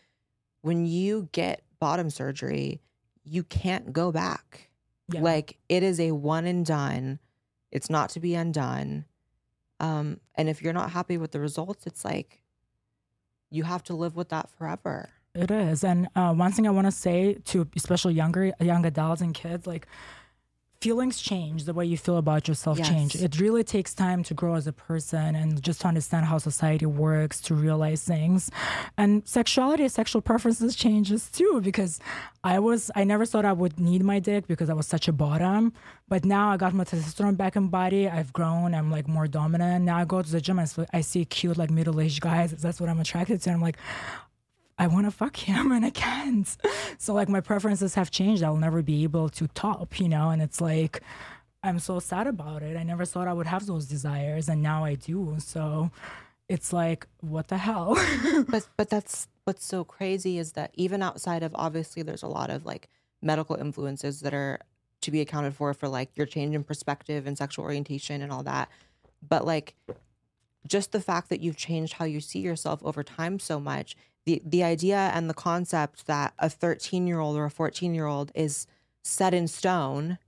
when you get bottom surgery you can't go back Yeah. like it is a one and done. It's not to be undone. Um and if you're not happy with the results it's like you have to live with that forever. It is, and uh, one thing I want to say to especially younger young adults and kids, like feelings change. The way you feel about yourself change. It really takes time to grow as a person and just to understand how society works, to realize things, and sexuality, sexual preferences changes too. Because I was, I never thought I would need my dick because I was such a bottom, but now I got my testosterone back in body. I've grown. I'm like more dominant. Now I go to the gym. and i see cute like middle aged guys. That's what I'm attracted to. And I'm like. I want to fuck him and I can't. So like my preferences have changed. I'll never be able to top, you know, and it's like I'm so sad about it. I never thought I would have those desires and now I do. So it's like what the hell? <laughs> but but that's what's so crazy is that even outside of obviously there's a lot of like medical influences that are to be accounted for for like your change in perspective and sexual orientation and all that but like just the fact that you've changed how you see yourself over time so much the the idea and the concept that a 13 year old or a 14 year old is set in stone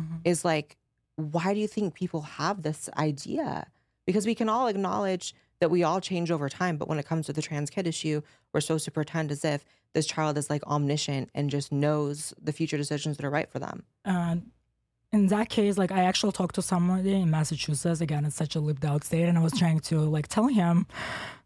Mhm. is like why do you think people have this idea because we can all acknowledge that we all change over time. But when it comes to the trans kid issue, we're supposed to pretend as if this child is like omniscient and just knows the future decisions that are right for them. Uh, in that case, like I actually talked to somebody in Massachusetts. Again, it's such a lived out state, and I was trying to like tell him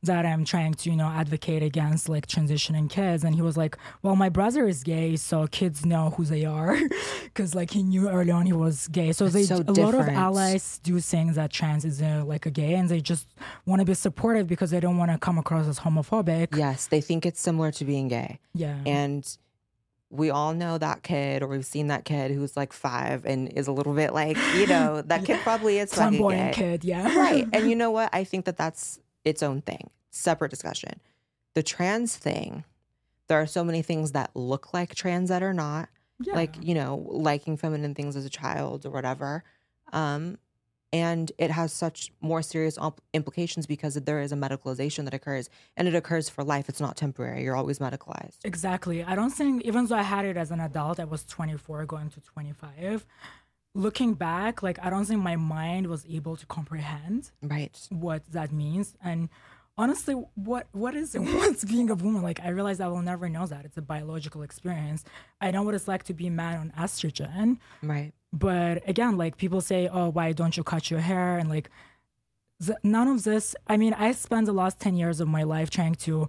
that I'm trying to, you know, advocate against like transitioning kids. And he was like, Well, my brother is gay, so kids know who they are. <laughs> Cause like he knew early on he was gay. So they so a lot of allies do things that trans is uh, like a gay and they just want to be supportive because they don't want to come across as homophobic. Yes, they think it's similar to being gay. Yeah. And we all know that kid, or we've seen that kid who's like five and is a little bit like, you know, <laughs> that kid probably is Flamboyant kid, yeah. <laughs> right. And you know what? <laughs> I think that that's its own thing, separate discussion. The trans thing, there are so many things that look like trans that are not, yeah. like, you know, liking feminine things as a child or whatever. Um, and it has such more serious implications because there is a medicalization that occurs and it occurs for life. It's not temporary. You're always medicalized. Exactly. I don't think, even though I had it as an adult, I was 24 going to 25. Looking back, like, I don't think my mind was able to comprehend Right. what that means. And honestly, what what is it? <laughs> What's being a woman? Like, I realize I will never know that. It's a biological experience. I know what it's like to be a man on estrogen. Right. But again, like, people say, oh, why don't you cut your hair? And like, th- none of this. I mean, I spent the last 10 years of my life trying to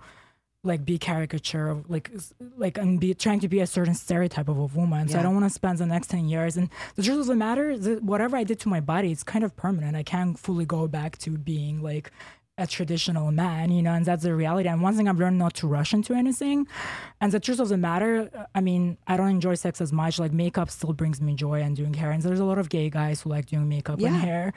like be caricature of like like and be trying to be a certain stereotype of a woman. yeah. So I don't want to spend the next 10 years. And the truth of the matter is whatever I did to my body, it's kind of permanent. I can't fully go back to being like a traditional man, you know, and that's the reality. And one thing I've learned not to rush into anything. And the truth of the matter, I mean, I don't enjoy sex as much. Like makeup still brings me joy and doing hair. And there's a lot of gay guys who like doing makeup Yeah. and hair.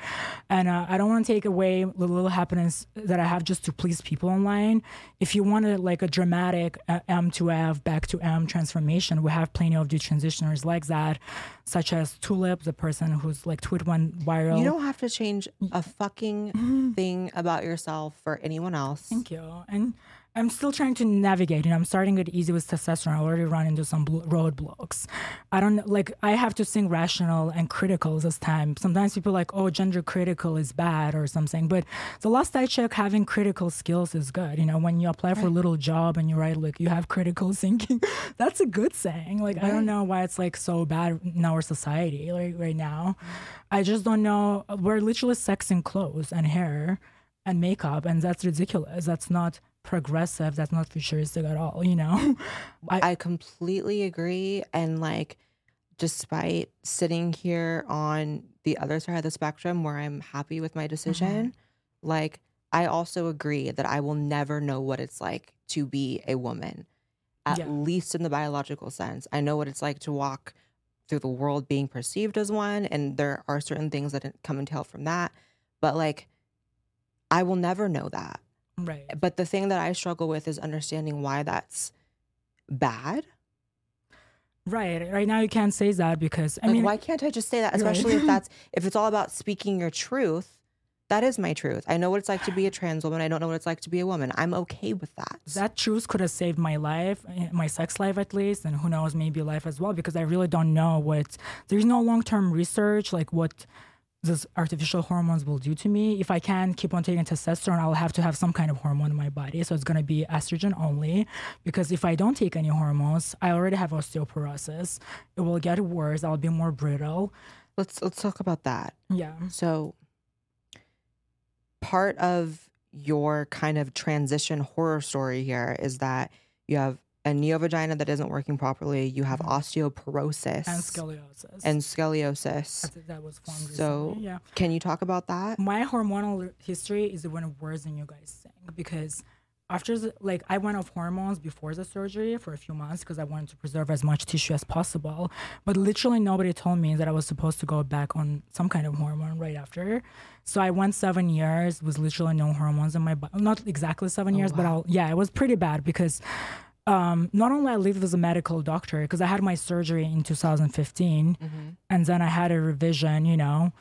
And uh, I don't want to take away the little happiness that I have just to please people online. If you want to like a dramatic uh, M to F, back to M transformation, we have plenty of detransitioners like that, such as Tulip, the person who's like tweet went viral. You don't have to change a fucking thing about yourself for anyone else. Thank you. And I'm still trying to navigate. and I'm starting it easy with testosterone. I already run into some blo- roadblocks. I don't like. I have to think rational and critical this time. Sometimes people are like, oh, gender critical is bad or something. But the last I checked, having critical skills is good. You know, when you apply for a little job and you write like you have critical <laughs> thinking, that's a good thing. Like I don't know why it's like so bad in our society like right now. I just don't know. We're literally sex and clothes and hair and makeup and that's ridiculous that's not progressive that's not futuristic at all you know <laughs> I, completely agree. And like, despite sitting here on the other side of the spectrum where I'm happy with my decision, mm-hmm. like, I also agree that I will never know what it's like to be a woman, at Yeah. least in the biological sense. I know what it's like to walk through the world being perceived as one, and there are certain things that come and tail from that. But like, I will never know that. right But the thing that I struggle with is understanding why that's bad. right right now you can't say that because i Like, mean why can't I just say that? Right. Especially if <laughs> that's if it's all about speaking your truth. That is my truth. I know what it's like to be a trans woman. I don't know what it's like to be a woman. I'm okay with that. that truth could have saved my life my sex life at least and who knows maybe life as well because i really don't know what there's no long-term research like what these artificial hormones will do to me. If i can keep on taking testosterone i'll have to have some kind of hormone in my body. So it's going to be estrogen only. Because if i don't take any hormones i already have osteoporosis. It will get worse. I'll be more brittle. Let's let's talk about that. yeah. So part of your kind of transition horror story here is that you have a neovagina that isn't working properly. You have mm-hmm. osteoporosis and scoliosis and scoliosis. That was formed So yeah can you talk about that? my hormonal history is even worse than you guys think because after the, like I went off hormones before the surgery for a few months because I wanted to preserve as much tissue as possible. But literally nobody told me that I was supposed to go back on some kind of hormone right after. So I went seven years with literally no hormones in my body. Not exactly seven oh, years, but I'll yeah, it was pretty bad because um, not only I lived as a medical doctor because I had my surgery in 2015, and then I had a revision. You know,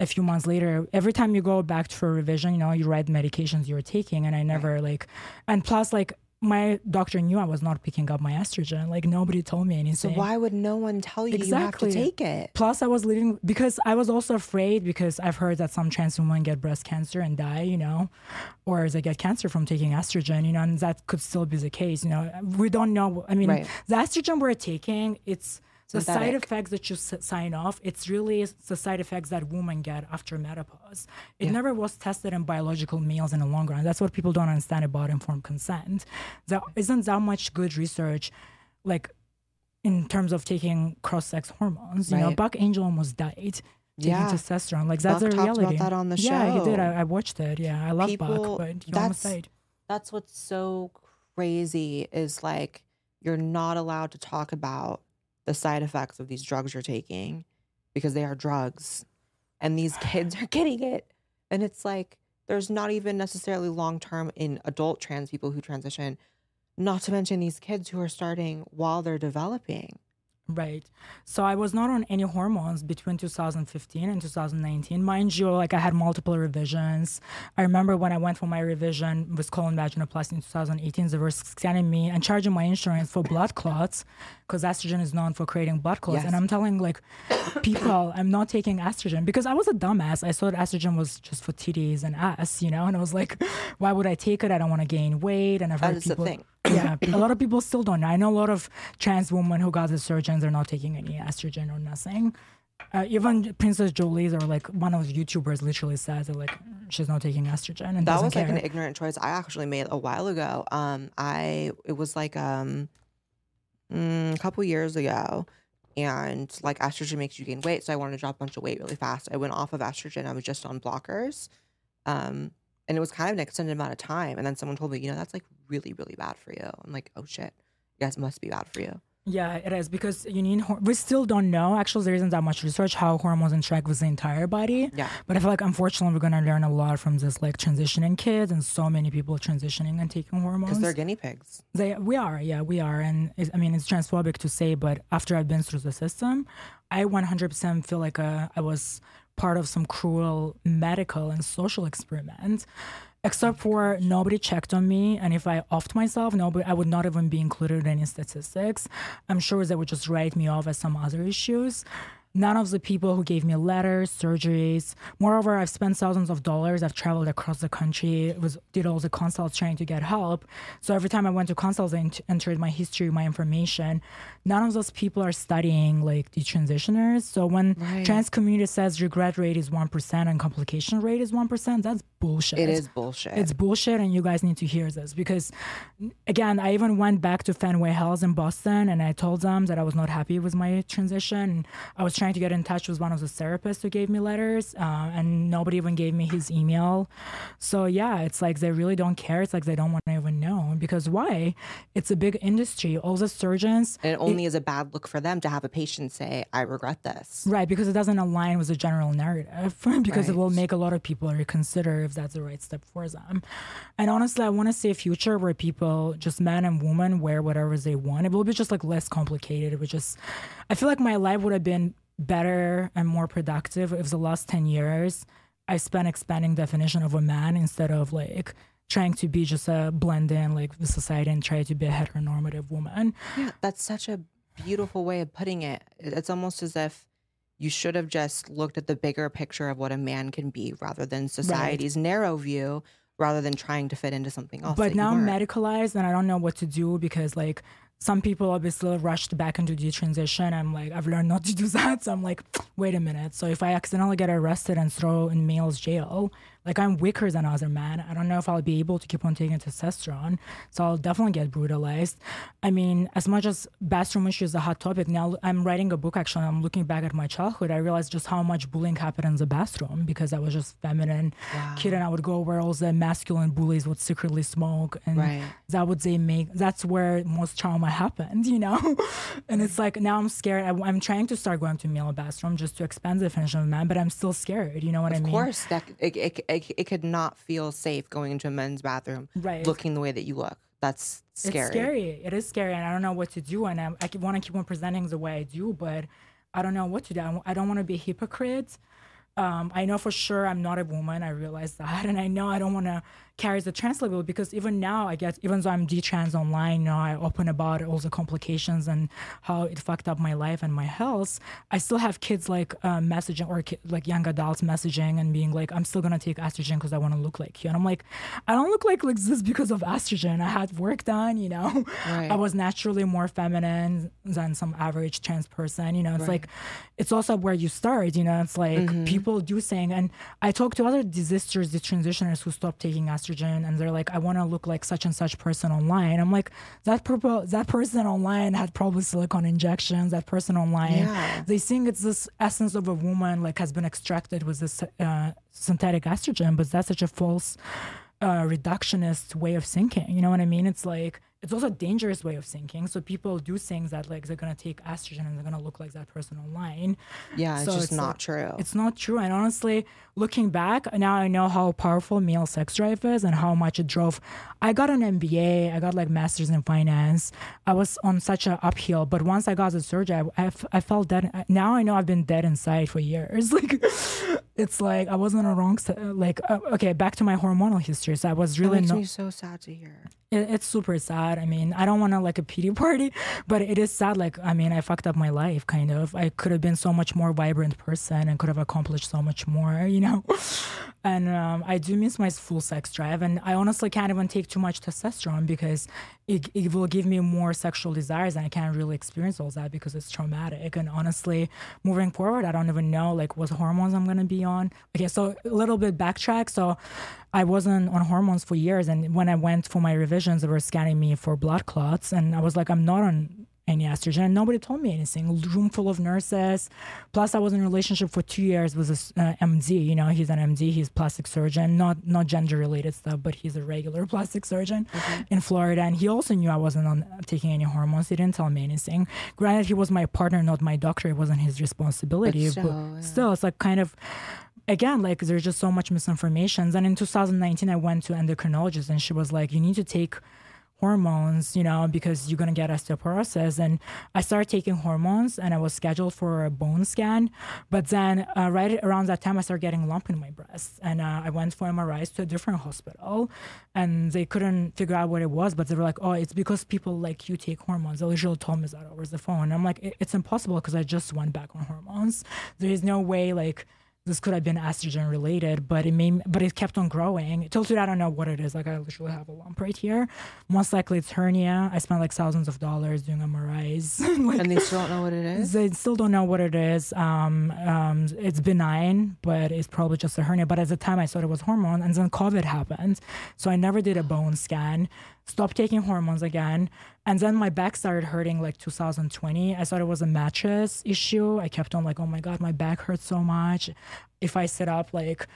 a few months later. Every time you go back for a revision, you know, you write medications you're taking, and I never like, and plus like my doctor knew I was not picking up my estrogen. Like nobody told me anything. So why would no one tell you you have to Exactly. take it? Plus, I was living because I was also afraid because I've heard that some trans women get breast cancer and die, you know, or they get cancer from taking estrogen, you know, and that could still be the case, you know. We don't know. I mean, Right. the estrogen we're taking, it's the side effects that you s- sign off. It's really the side effects that women get after menopause. It never was tested in biological males in the long run. That's what people don't understand about informed consent. There isn't that much good research, like in terms of taking cross-sex hormones. You know, Buck Angel almost died taking Yeah. testosterone. Like that's Buck a talked about reality. that on the Yeah, he did. I, I watched it. Yeah, I love People- Buck, but he almost died. That's what's so crazy is like you're not allowed to talk about the side effects of these drugs you're taking because they are drugs and these <sighs> kids are getting it. And it's like there's not even necessarily long term in adult trans people who transition, not to mention these kids who are starting while they're developing. Right. So I was not on any hormones between 2015 and 2019. Mind you, like I had multiple revisions. I remember when I went for my revision with colon vaginoplasty in 2018, they were scanning me and charging my insurance for blood clots because estrogen is known for creating blood clots. Yes. And I'm telling like people, I'm not taking estrogen because I was a dumbass. I thought estrogen was just for titties and ass, you know? And I was like, why would I take it? I don't want to gain weight. And I've That heard is the people thing. Yeah, <clears throat> a lot of people still don't know. I know a lot of trans women who got the surgeons are not taking any estrogen or nothing. Uh, even Princess Jolie's or like one of the YouTubers literally says that like she's not taking estrogen and that was like an ignorant choice I actually made a while ago. Um, I it was like um, mm, a couple years ago, and like estrogen makes you gain weight, so I wanted to drop a bunch of weight really fast. I went off of estrogen. I was just on blockers, um, and it was kind of an extended amount of time. And then someone told me, you know, that's like really really bad for you. I'm like, oh shit, yes, it must be bad for you. Yeah, it is because you need. Hor- we still don't know. Actually, there isn't that much research how hormones interact with the entire body. Yeah. But I feel like unfortunately we're gonna learn a lot from this like transitioning kids and so many people transitioning and taking hormones. Because they're guinea pigs. They, we are, yeah, we are, and it's, I mean it's transphobic to say, but after I've been through the system, I 100% feel like uh, I was part of some cruel medical and social experiment. Except for nobody checked on me, and if I offed myself, nobody, I would not even be included in any statistics. I'm sure they would just write me off as some other issues. None of the people who gave me letters, surgeries. Moreover, I've spent thousands of dollars. I've traveled across the country, was did all the consults trying to get help. So every time I went to consults, ent- entered my history, my information. None of those people are studying like the transitioners. So when Right. trans community says regret rate is one percent and complication rate is one percent, that's bullshit. It is bullshit. It's bullshit, and you guys need to hear this because, again, I even went back to Fenway Health in Boston and I told them that I was not happy with my transition. I was trying to get in touch with one of the therapists who gave me letters, uh, and nobody even gave me his email. So, yeah, it's like they really don't care. It's like they don't want to even know because why? It's a big industry. All the surgeons, and it only is a bad look for them to have a patient say, "I regret this." Right, because it doesn't align with the general narrative, <laughs> because it will make a lot of people reconsider if that's the right step for them. And honestly, I want to see a future where people, just men and women, wear whatever they want. It will be just like less complicated. It would just, I feel like my life would have been better and more productive if the last 10 years I spent expanding definition of a man instead of like trying to be just a blend in like the society and try to be a heteronormative woman. Yeah, that's such a beautiful way of putting it. It's almost as if you should have just looked at the bigger picture of what a man can be rather than society's narrow view, rather than trying to fit into something else. but now I'm medicalized and I don't know what to do because like some people obviously rushed back into the transition. I'm like, I've learned not to do <laughs> that. So I'm like, wait a minute. So if I accidentally get arrested and throw in male's jail, like I'm weaker than other men. I don't know if I'll be able to keep on taking testosterone. So I'll definitely get brutalized. I mean, as much as bathroom issue is a hot topic, now I'm writing a book actually. I'm looking back at my childhood. I realized just how much bullying happened in the bathroom because I was just feminine kid and I would go where all the masculine bullies would secretly smoke and Right. that would they make that's where most trauma happened you know <laughs> and it's like now i'm scared I, i'm trying to start going to male bathroom just to expand the definition of man but i'm still scared you know what i mean? Of course, that it, it, it, it could not feel safe going into a men's bathroom, Right. looking the way that you look. That's scary. It's scary. It is scary, and I don't know what to do. And I, I want to keep on presenting the way I do, but I don't know what to do. I, don't want to be a hypocrite. Um, I know for sure I'm not a woman. I realize that, <laughs> and I know I don't want to carries the trans label because even now I get even though I'm detrans online, you know, I open about all the complications and how it fucked up my life and my health. I still have kids like uh, messaging or ki- like young adults messaging and being like, I'm still gonna take estrogen because I want to look like you. And I'm like, I don't look like like this <laughs> because of estrogen. I had work done, you know. Right. I was naturally more feminine than some average trans person. You know, it's Right. like it's also where you start. You know, it's like Mm-hmm. people do saying, and I talk to other desisters, detransitioners who stopped taking estrogen, and they're like, I want to look like such and such person online. I'm like, that that person online had probably silicone injections. That person online, Yeah. they think it's this essence of a woman like has been extracted with this uh, synthetic estrogen, but that's such a false uh, reductionist way of thinking. You know what I mean? It's like it's also a dangerous way of thinking. So people do things that like they're gonna take estrogen and they're gonna look like that person online. Yeah, it's just it's not like- true. It's not true. And honestly, looking back, now I know how powerful male sex drive is and how much it drove. I got an MBA, I got like master's in finance. I was on such an uphill, but once I got the surgery, I, I, f- I felt dead. Now I know I've been dead inside for years. <laughs> Like, it's like I wasn't a wrong. Like, uh, okay, back to my hormonal history. So I was really makes not. me so sad to hear. It, it's super sad. I mean, I don't want to like a pity <laughs> party, but it is sad. Like, I mean, I fucked up my life, kind of. I could have been so much more vibrant person and could have accomplished so much more, <laughs> you know. And um, I do miss my full sex drive, and I honestly can't even take too much testosterone because it, it will give me more sexual desires, and I can't really experience all that because it's traumatic. And honestly, moving forward, I don't even know like what hormones I'm gonna be on. Okay, so a little bit backtrack. So I wasn't on hormones for years, and when I went for my revisions, they were scanning me for blood clots, and I was like, I'm not on any estrogen. And nobody told me anything. Room full of nurses. Plus, I was in a relationship for two years with this uh, MD. You know, he's an MD. He's plastic surgeon, not not gender related stuff, but he's a regular <laughs> plastic surgeon in Florida. And he also knew I wasn't on taking any hormones. He didn't tell me anything. Granted, he was my partner, not my doctor. It wasn't his responsibility. still, yeah. still, it's like kind of again like there's just so much misinformation and in 2019 i went to endocrinologist and she was like you need to take hormones you know because you're going to get osteoporosis. And i started taking hormones and i was scheduled for a bone scan. But then uh, right around that time i started getting lump in my breast. And uh, i went for mris to a different hospital and they couldn't figure out what it was. But they were like oh it's because people like you take hormones. They literally told me that over the phone. And i'm like it's impossible because i just went back on hormones. There is no way like this could have been estrogen related, but it may, but it kept on growing. Till today, I don't know what it is. Like I literally have a lump right here. Most likely it's hernia. I spent like thousands of dollars doing MRIs. <laughs> like, And they still don't know what it is. they still don't know what it is. Um, um, it's benign, but it's probably just a hernia. But at the time, I thought it was hormone, and then COVID happened, so I never did a bone scan. Stopped taking hormones again, and then my back started hurting like 2020. I thought it was a mattress issue. I kept on like, oh my god, my back hurts so much. If I sit up, like,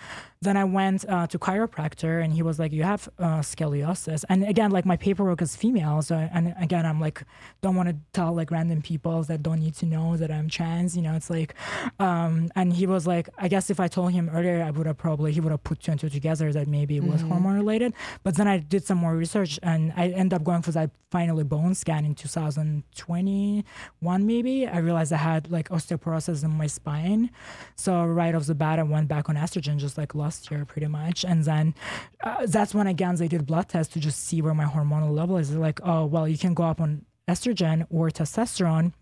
then I went uh, to chiropractor, and he was like, you have uh, scoliosis. And again, like my paperwork is female, so and again, I'm like, don't want to tell like random people that don't need to know that I'm trans. You know, it's like, um, and he was like, I guess if I told him earlier, I would have probably he would have put two and two together that maybe it was hormone related. But then I did some more research, and I ended up going for that finally bone scan in 2021 maybe. I realized I had like osteoporosis in my spine, so right off the bat, I went back on estrogen just like last year pretty much, and then uh, that's when again they did blood tests to just see where my hormonal level is. They're like, oh well, you can go up on estrogen or testosterone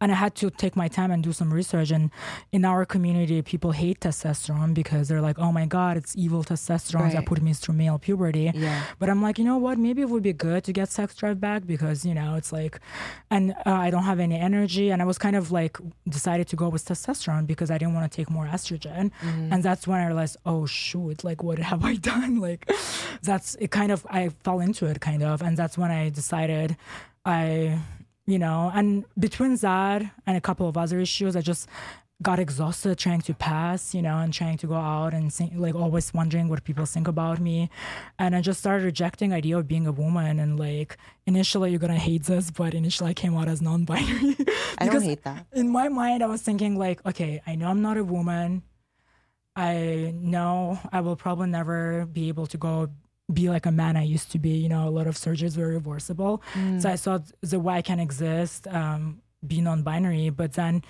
and I had to take my time and do some research. And in our community, people hate testosterone because they're like, "Oh my God, it's evil testosterone Right. that put me through male puberty." Yeah. But I'm like, you know what? Maybe it would be good to get sex drive back because you know it's like, and uh, I don't have any energy, and I was kind of like decided to go with testosterone because I didn't want to take more estrogen, and that's when I realized, oh shoot, like what have I <laughs> done? Like, that's it. Kind of, I fell into it, kind of, and that's when I decided I you know and between that and a couple of other issues i just got exhausted trying to pass you know and trying to go out and think, like always wondering what people think about me. And i just started rejecting idea of being a woman and like initially you're gonna hate this but initially i came out as non-binary. <laughs> I don't hate that. in my mind i was thinking like okay i know i'm not a woman. I know i will probably never be able to go be like a man i used to be you know a lot of surgeries were reversible so i thought the way i can exist um, be non-binary but then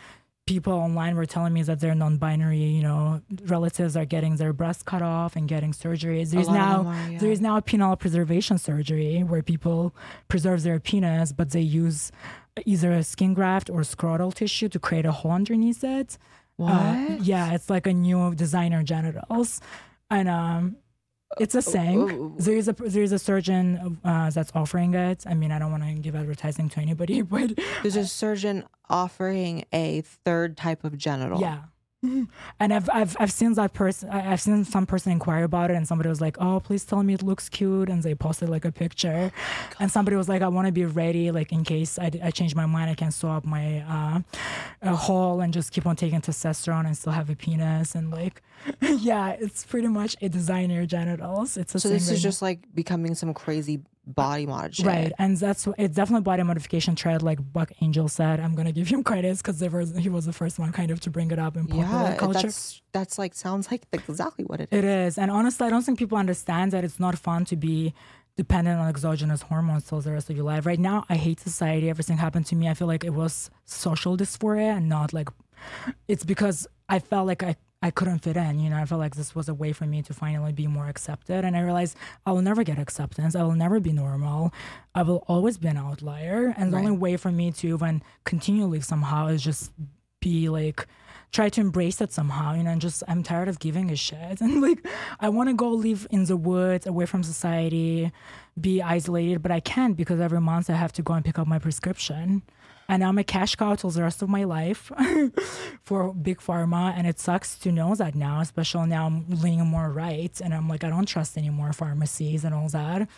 people online were telling me that their non-binary, you know, relatives are getting their breasts cut off and getting surgeries. There's now are, yeah. there is now a penile preservation surgery where people preserve their penis, but they use either a skin graft or scrotal tissue to create a hole underneath it. Uh, What? yeah, it's like a new designer genitals, and um, it's a thing. oh. There is a there is a surgeon uh, that's offering it. I mean, I don't want to give advertising to anybody, <laughs> but There's a surgeon offering a third type of genital. yeah. <laughs> And I've I've I've seen that person. I've seen some person inquire about it, and somebody was like, "Oh, please tell me it looks cute," and they posted like a picture, and somebody was like, "I want to be ready, like in case I, I change my mind, I can sew up my uh, a hole and just keep on taking testosterone and still have a penis." And like, <laughs> yeah, it's pretty much a designer genitals. It's a So this right is now. just like becoming some crazy body mod shit. Right, and that's it's definitely body modification trend, like Buck Angel said. I'm gonna give him credits because he was the first one kind of to bring it up in popular Yeah, culture. that's that's like sounds like exactly what it is. It is. And honestly, I don't think people understand that it's not fun to be dependent on exogenous hormones till the rest of your life. Right now, I hate society. Everything happened to me. I feel like it was social dysphoria and not like it's because I felt like I, I couldn't fit in. You know, I felt like this was a way for me to finally be more accepted. And I realized I will never get acceptance. I will never be normal. I will always be an outlier. And the only way for me to even continue live somehow is just be like try to embrace it somehow you know and just i'm tired of giving a shit <laughs> and like i want to go live in the woods away from society be isolated but i can't because every month i have to go and pick up my prescription and i'm a cash cow till the rest of my life <laughs> for big pharma. And it sucks to know that now especially now i'm leaning more right and i'm like i don't trust any more pharmacies and all that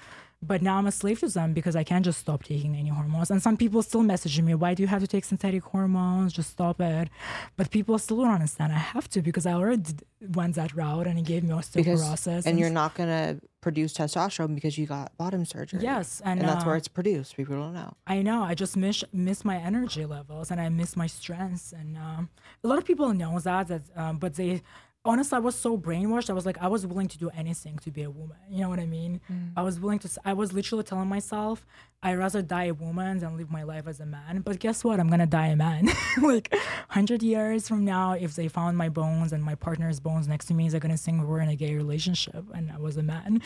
but now I'm a slave to them because I can't just stop taking any hormones. And some people still messaging me, why do you have to take synthetic hormones? Just stop it. But people still don't understand. I have to because I already went that route and it gave me because osteoporosis. and you're not gonna produce testosterone because you got bottom surgery. Yes, and, and, that's where uh, it's produced. People don't know. I know. I just miss miss my energy levels and I miss my strengths. And um, a lot of people know that, that um, but they honestly, I was so brainwashed. I was like, I was willing to do anything to be a woman. You know what I mean? Mm. I was willing to. I was literally telling myself, I'd rather die a woman than live my life as a man. But guess what? I'm gonna die a man. <laughs> like hundred years from now, if they found my bones and my partner's bones next to me, they're gonna think we were in a gay relationship and I was a man.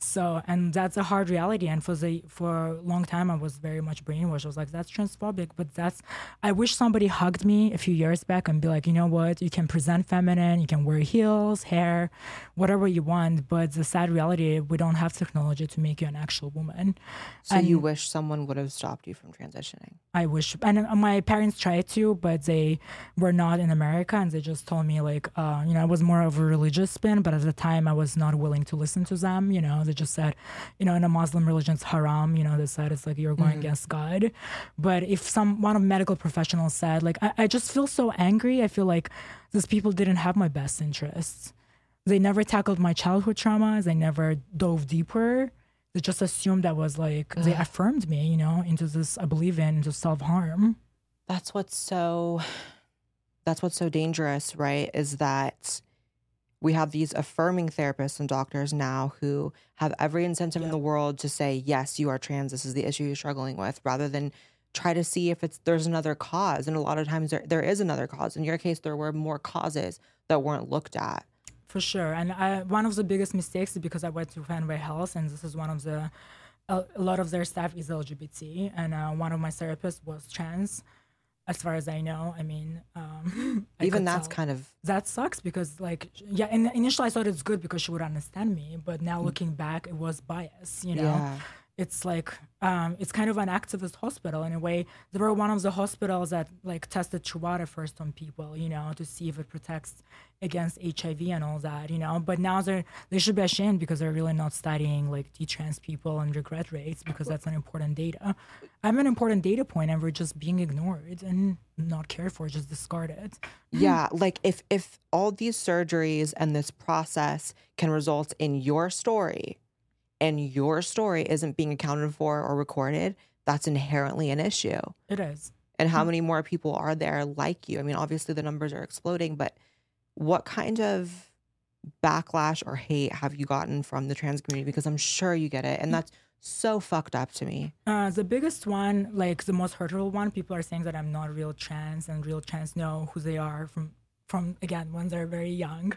So, and that's a hard reality. And for the for a long time, I was very much brainwashed. I was like, that's transphobic. But that's. I wish somebody hugged me a few years back and be like, you know what? You can present feminine. You can wear heels, hair, whatever you want. But the sad reality, we don't have technology to make you an actual woman. So you wish someone would have stopped you from transitioning. I wish, and uh, my parents tried to, but they were not in America, and they just told me like, uh, you know, I was more of a religious spin, but at the time I was not willing to listen to them. You know, they just said, you know, in a Muslim religion it's haram. You know, they said it's like you're going against God. But if some one of medical professionals said, like, I, I just feel so angry. I feel like these people didn't have my best interests. They never tackled my childhood traumas. They never dove deeper. They just assumed that was like they affirmed me, you know, into this I believe in into self harm. That's what's so that's what's so dangerous, right? Is that we have these affirming therapists and doctors now who have every incentive in the world to say, yes, you are trans, this is the issue you're struggling with, rather than try to see if it's there's another cause. And a lot of times there, there is another cause. In your case, there were more causes that weren't looked at. For sure. And I, one of the biggest mistakes is because I went to Fenway Health, and this is one of the, a, a lot of their staff is LGBT, and uh, one of my therapists was trans, as far as I know. I mean, um, <laughs> I Even that's tell. kind of that sucks because, like, yeah, in, initially I thought it's good because she would understand me, but Mm. now looking back, it was bias, you know? yeah. It's like um, it's kind of an activist hospital in a way. They were one of the hospitals that like tested Truvada first on people, you know, to see if it protects against HIV and all that, you know. But now they're they should be ashamed because they're really not studying like detrans people and regret rates because that's an important data. I'm an important data point, and we're just being ignored and not cared for, just discarded. Yeah, like if if all these surgeries and this process can result in your story and your story isn't being accounted for or recorded, that's inherently an issue. It is. And how many more people are there like you? I mean, obviously the numbers are exploding, but what kind of backlash or hate have you gotten from the trans community? Because I'm sure you get it, and that's so fucked up to me. Uh, the biggest one, like the most hurtful one, people are saying that I'm not real trans, and real trans know who they are from from again when they're very young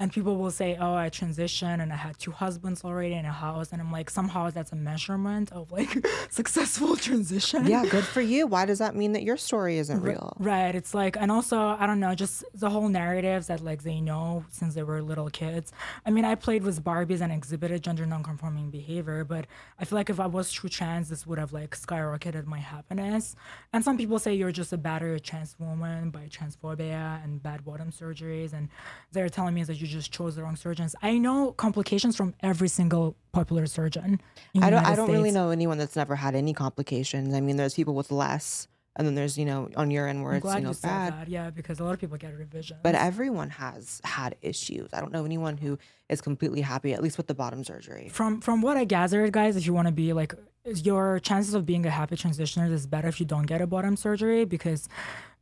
and people will say oh i transitioned and i had two husbands already in a house and i'm like somehow that's a measurement of like <laughs> successful <laughs> transition Yeah, good for you. Why does that mean that your story isn't real? Right. It's like, and also, I don't know, just the whole narratives that like they know since they were little kids. I mean, I played with Barbies and exhibited gender nonconforming behavior, but I feel like if I was true trans, this would have like skyrocketed my happiness. And some people say you're just a battered trans woman by transphobia and bad bottom surgeries, and they're telling me that you just chose the wrong surgeons. I know complications from every single popular surgeon. I don't. I don't really know anyone that's never had any complications. I mean, there's people with less, and then there's you know on your end where I'm it's you know you bad. Yeah, because a lot of people get revisions. But everyone has had issues. I don't know anyone who is completely happy, at least with the bottom surgery. from from what I gathered, guys, if you want to be like your chances of being a happy transitioner is better if you don't get a bottom surgery because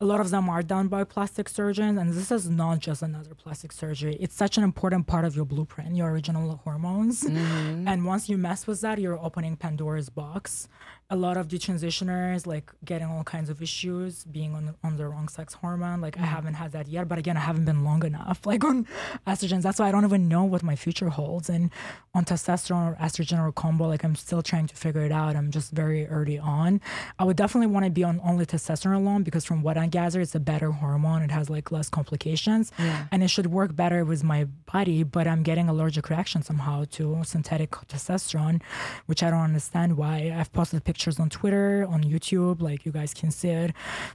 a lot of them are done by plastic surgeons and this is not just another plastic surgery. It's such an important part of your blueprint your original hormones. Mm-hmm. And once you mess with that you're opening pandora's box. A lot of detransitioners like getting all kinds of issues being on, on the wrong sex hormone like i mm. haven't had that yet but again i haven't been long enough <laughs> like on estrogens. That's why i don't even know what my future holds. And on testosterone or estrogen or combo like i'm still trying to figure it out. I'm just very early on. I would definitely want to be on only testosterone alone because from what i gather it's a better hormone. It has like less complications. And it should work better with my body but i'm getting allergic reaction somehow to synthetic testosterone which i don't understand why. I've posted pictures on twitter on youtube like you guys can see it.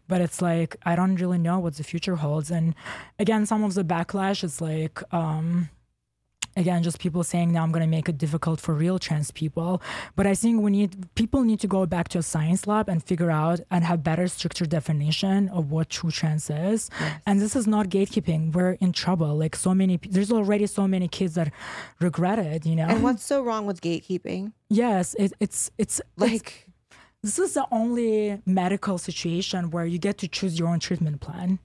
But it's like i don't really know what the future holds. And again some of the backlash is like um again just people saying now i'm going to make it difficult for real trans people. But i think we need people need to go back to a science lab and figure out and have better stricter definition of what true trans is. And this is not gatekeeping. We're in trouble. Like so many there's already so many kids that regret it you know? And what's so wrong with gatekeeping? yes it, it's it's like Like, this is the only medical situation where you get to choose your own treatment plan.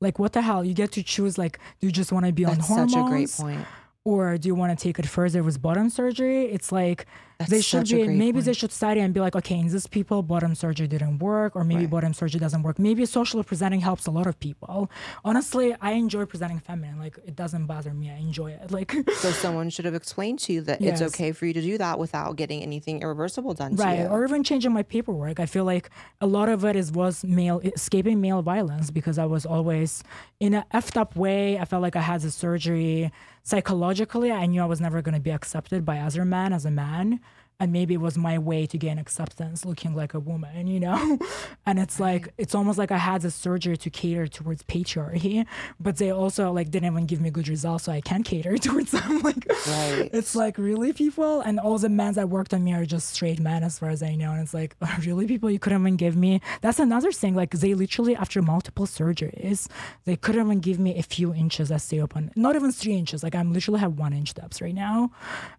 Like what the hell? You get to choose like do you just want to be on that's hormones such a great point. Or do you want to take it further with bottom surgery? It's like That's they should be maybe they should study and be like, okay, in this people, bottom surgery didn't work, or maybe Right. bottom surgery doesn't work. Maybe social presenting helps a lot of people. Honestly, I enjoy presenting feminine. Like it doesn't bother me. I enjoy it. <laughs> Like So someone should have explained to you that it's okay for you to do that without getting anything irreversible done to right or even changing my paperwork i feel like a lot of it is was male escaping male violence because i was always in a effed up way i felt like i had the surgery psychologically i knew i was never going to be accepted by other men as a man and maybe it was my way to gain acceptance looking like a woman you know? <laughs> And it's like it's almost like i had the surgery to cater towards patriarchy but they also like didn't even give me good results so i can't cater <laughs> towards them. <laughs> Like Right. it's like really people? And all the men that worked on me are just straight men as far as i know and it's like really people you couldn't even give me that's another thing like they literally after multiple surgeries they couldn't even give me a few inches that stay open not even three inches like i'm literally have one inch depths right now.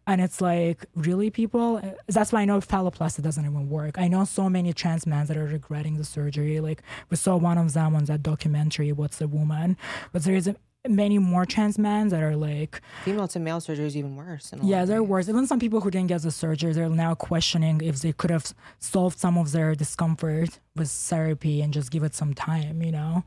And it's like really people that's why i know phalloplasty doesn't even work i know so many trans men that are regretting the surgery like we saw one of them on that documentary what's a woman but there is a, many more trans men that are like Female to male surgery is even worse. yeah, they're worse. Even some people who didn't get the surgery, they're now questioning if they could have solved some of their discomfort with therapy and just give it some time, you know?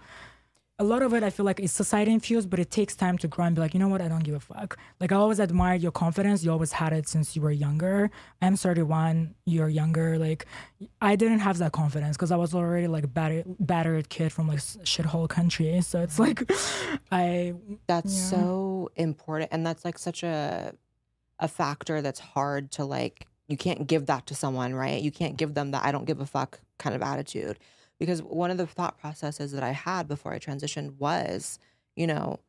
A lot of it, I feel like, is society infused, but it takes time to grow and be like, you know what, I don't give a fuck. Like, I always admired your confidence. You always had it since you were younger. I'm 31, you're younger. Like, I didn't have that confidence because I was already like battered, battered kid from like shithole country. <laughs> So it's like, I, That's Yeah. so important, and that's like such a a factor that's hard to like. You can't give that to someone, right? You can't give them that I don't give a fuck kind of attitude, because one of the thought processes that I had before I transitioned was, you know,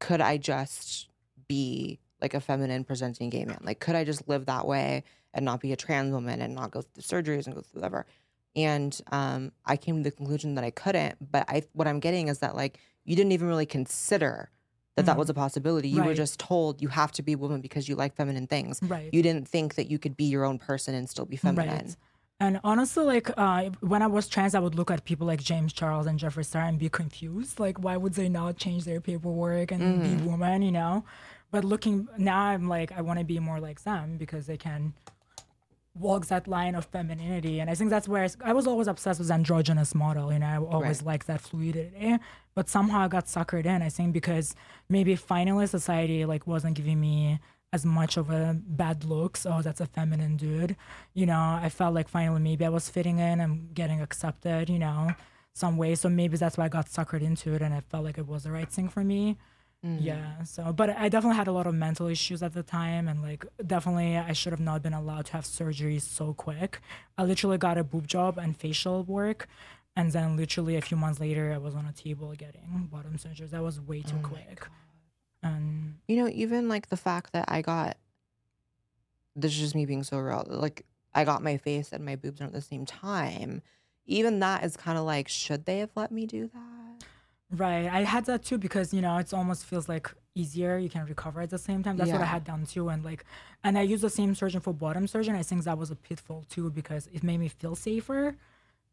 could I just be like a feminine presenting gay man? Like, could I just live that way and not be a trans woman and not go through surgeries and go through whatever? And um, I came to the conclusion that I couldn't. But I, what I'm getting is that like you didn't even really consider that that Mhm. was a possibility. You were just told you have to be a woman because you like feminine things. right. You didn't think that you could be your own person and still be feminine. Right. And honestly, like uh, when I was trans, I would look at people like James Charles and Jeffree Star and be confused. Like, why would they not change their paperwork and be woman? You know. but looking now, I'm like, I want to be more like them because they can walk that line of femininity. And I think that's where I was always obsessed with androgynous model. You know, I always Right. liked that fluidity, but somehow I got suckered in. I think because maybe finally society like wasn't giving me as much of a bad looks. Oh, that's a feminine dude. You know, I felt like finally maybe I was fitting in and getting accepted. You know, some way. So maybe that's why I got suckered into it, and I felt like it was the right thing for me. Mm. Yeah. So, but I definitely had a lot of mental issues at the time, and like definitely I should have not been allowed to have surgery so quick. I literally got a boob job and facial work, and then literally a few months later, I was on a table getting bottom surgeries. That was way too oh quick. And You know, even like the fact that I got this is just me being so real. Like I got my face and my boobs at the same time. Even that is kind of like, should they have let me do that? right, I had that too because you know it almost feels like easier. You can recover at the same time. That's what I had done too, and like, and I used the same surgeon for bottom surgeon. I think that was a pitfall too because it made me feel safer.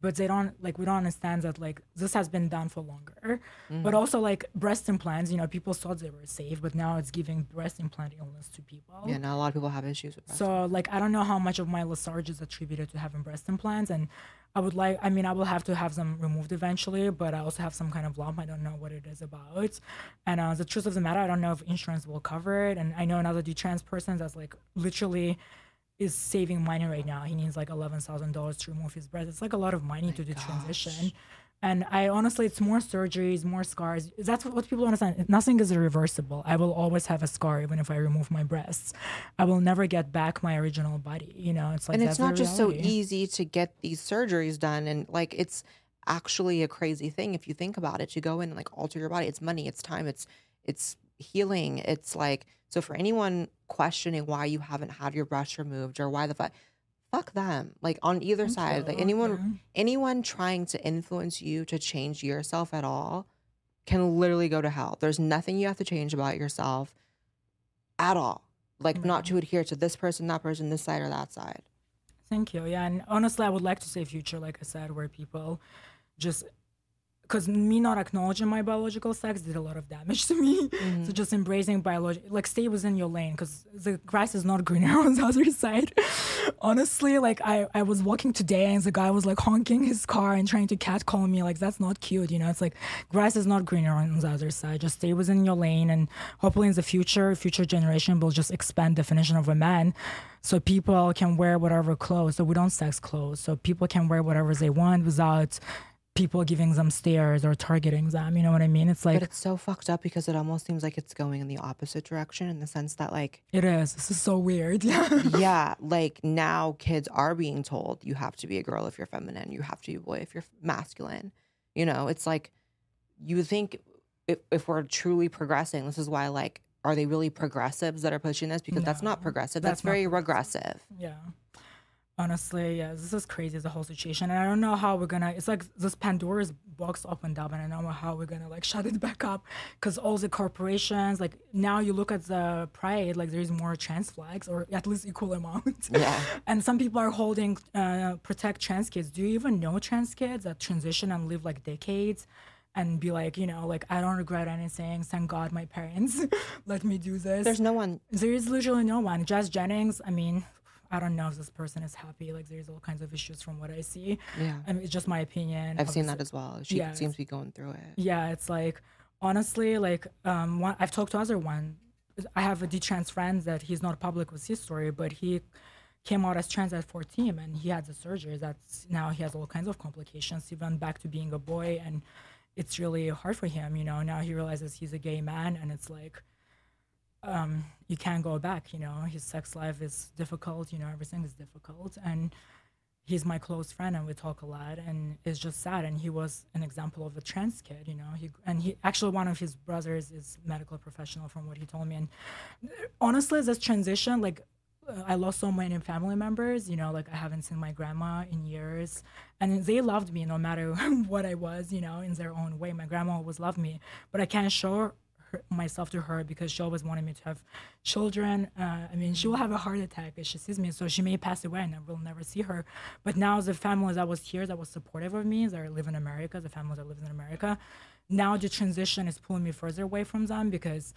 But they don't like we don't understand that like this has been done for longer. But also like breast implants you know people thought they were safe but now it's giving breast implant illness to people. Yeah, now a lot of people have issues with so like I don't know how much of my lethargy is attributed to having breast implants, and I would like I mean I will have to have them removed eventually, but I also have some kind of lump. I don't know what it is about, and uh, the truth of the matter, I don't know if insurance will cover it. And I know another D trans person that's like literally is saving money right now. He needs like eleven thousand dollars to remove his breast. It's like a lot of money to do transition. And I honestly, it's more surgeries, more scars. That's what people understand. Nothing is irreversible. I will always have a scar, even if I remove my breasts. I will never get back my original body. You know, it's like and it's not just so easy to get these surgeries done and like it's actually a crazy thing if you think about it to go in and like alter your body it's money it's time it's it's healing it's like so for anyone questioning why you haven't had your brush removed or why the fuck fuck them. Like on either Thank side like anyone yeah. anyone trying to influence you to change yourself at all can literally go to hell. There's nothing you have to change about yourself at all. Like not to adhere to this person that person this side or that side. Thank you. Yeah, and honestly, I would like to say future, like I said, where people just because me not acknowledging my biological sex did a lot of damage to me. Mm-hmm. So just embracing biology, like stay within your lane, because the grass is not greener <laughs> on the other side. Honestly, like I, I was walking today and the guy was like honking his car and trying to catcall me. Like that's not cute, you know. It's like grass is not greener on the other side. Just stay within your lane, and hopefully in the future, future generation will just expand definition of a man so people can wear whatever clothes so we don't sex clothes so people can wear whatever they want without people giving them stares or targeting them you know what i mean it's like But it's so fucked up because it almost seems like it's going in the opposite direction in the sense that, like, it is this is so weird yeah <laughs> yeah, like now kids are being told you have to be a girl if you're feminine, you have to be a boy if you're masculine. You know, it's like you think if, if we're truly progressing, this is why, like, are they really progressives that are pushing this? Because that's not progressive, that's that's, very regressive. yeah honestly yeah this is crazy the whole situation and i don't know how we're gonna it's like this pandora's box opened up and i don't know how we're gonna like <laughs> shut it back up because all the corporations like now you look at the pride like there's more trans flags or at least equal amount Yeah. <laughs> and some people are holding uh, protect trans kids do you even know trans kids that transition and live like decades and be like you know like i don't regret anything thank god my parents <laughs> let me do this There's no one. there is literally no one. Jazz Jennings, I mean, I don't know if this person is happy. Like, there's all kinds of issues from what I see. Yeah. I mean, it's just my opinion. I've seen that as well. She Yeah, seems to be going through it. Yeah, it's like, honestly, like, um, one, I've talked to other one. I have a D-trans friend that he's not public with his story, but he came out as trans at 14 and he had the surgery. That's now he has all kinds of complications. He went back to being a boy and it's really hard for him, you know. Now he realizes he's a gay man and it's like, um, you can't go back. You know, his sex life is difficult. You know, everything is difficult, and he's my close friend, and we talk a lot, and it's just sad. And he was an example of a trans kid. You know, he and he actually one of his brothers is medical professional, from what he told me. And honestly, this transition, like. uh, I lost so many family members, you know, like I haven't seen my grandma in years. And they loved me no matter <laughs> what I was, you know, in their own way. My grandma always loved me, but I can't show myself to her because she always wanted me to have children. Uh, I mean, she will have a heart attack if she sees me, so she may pass away and I will never see her. But now the family that was here, that was supportive of me, that live in America, the families that live in America, now the transition is pulling me further away from them because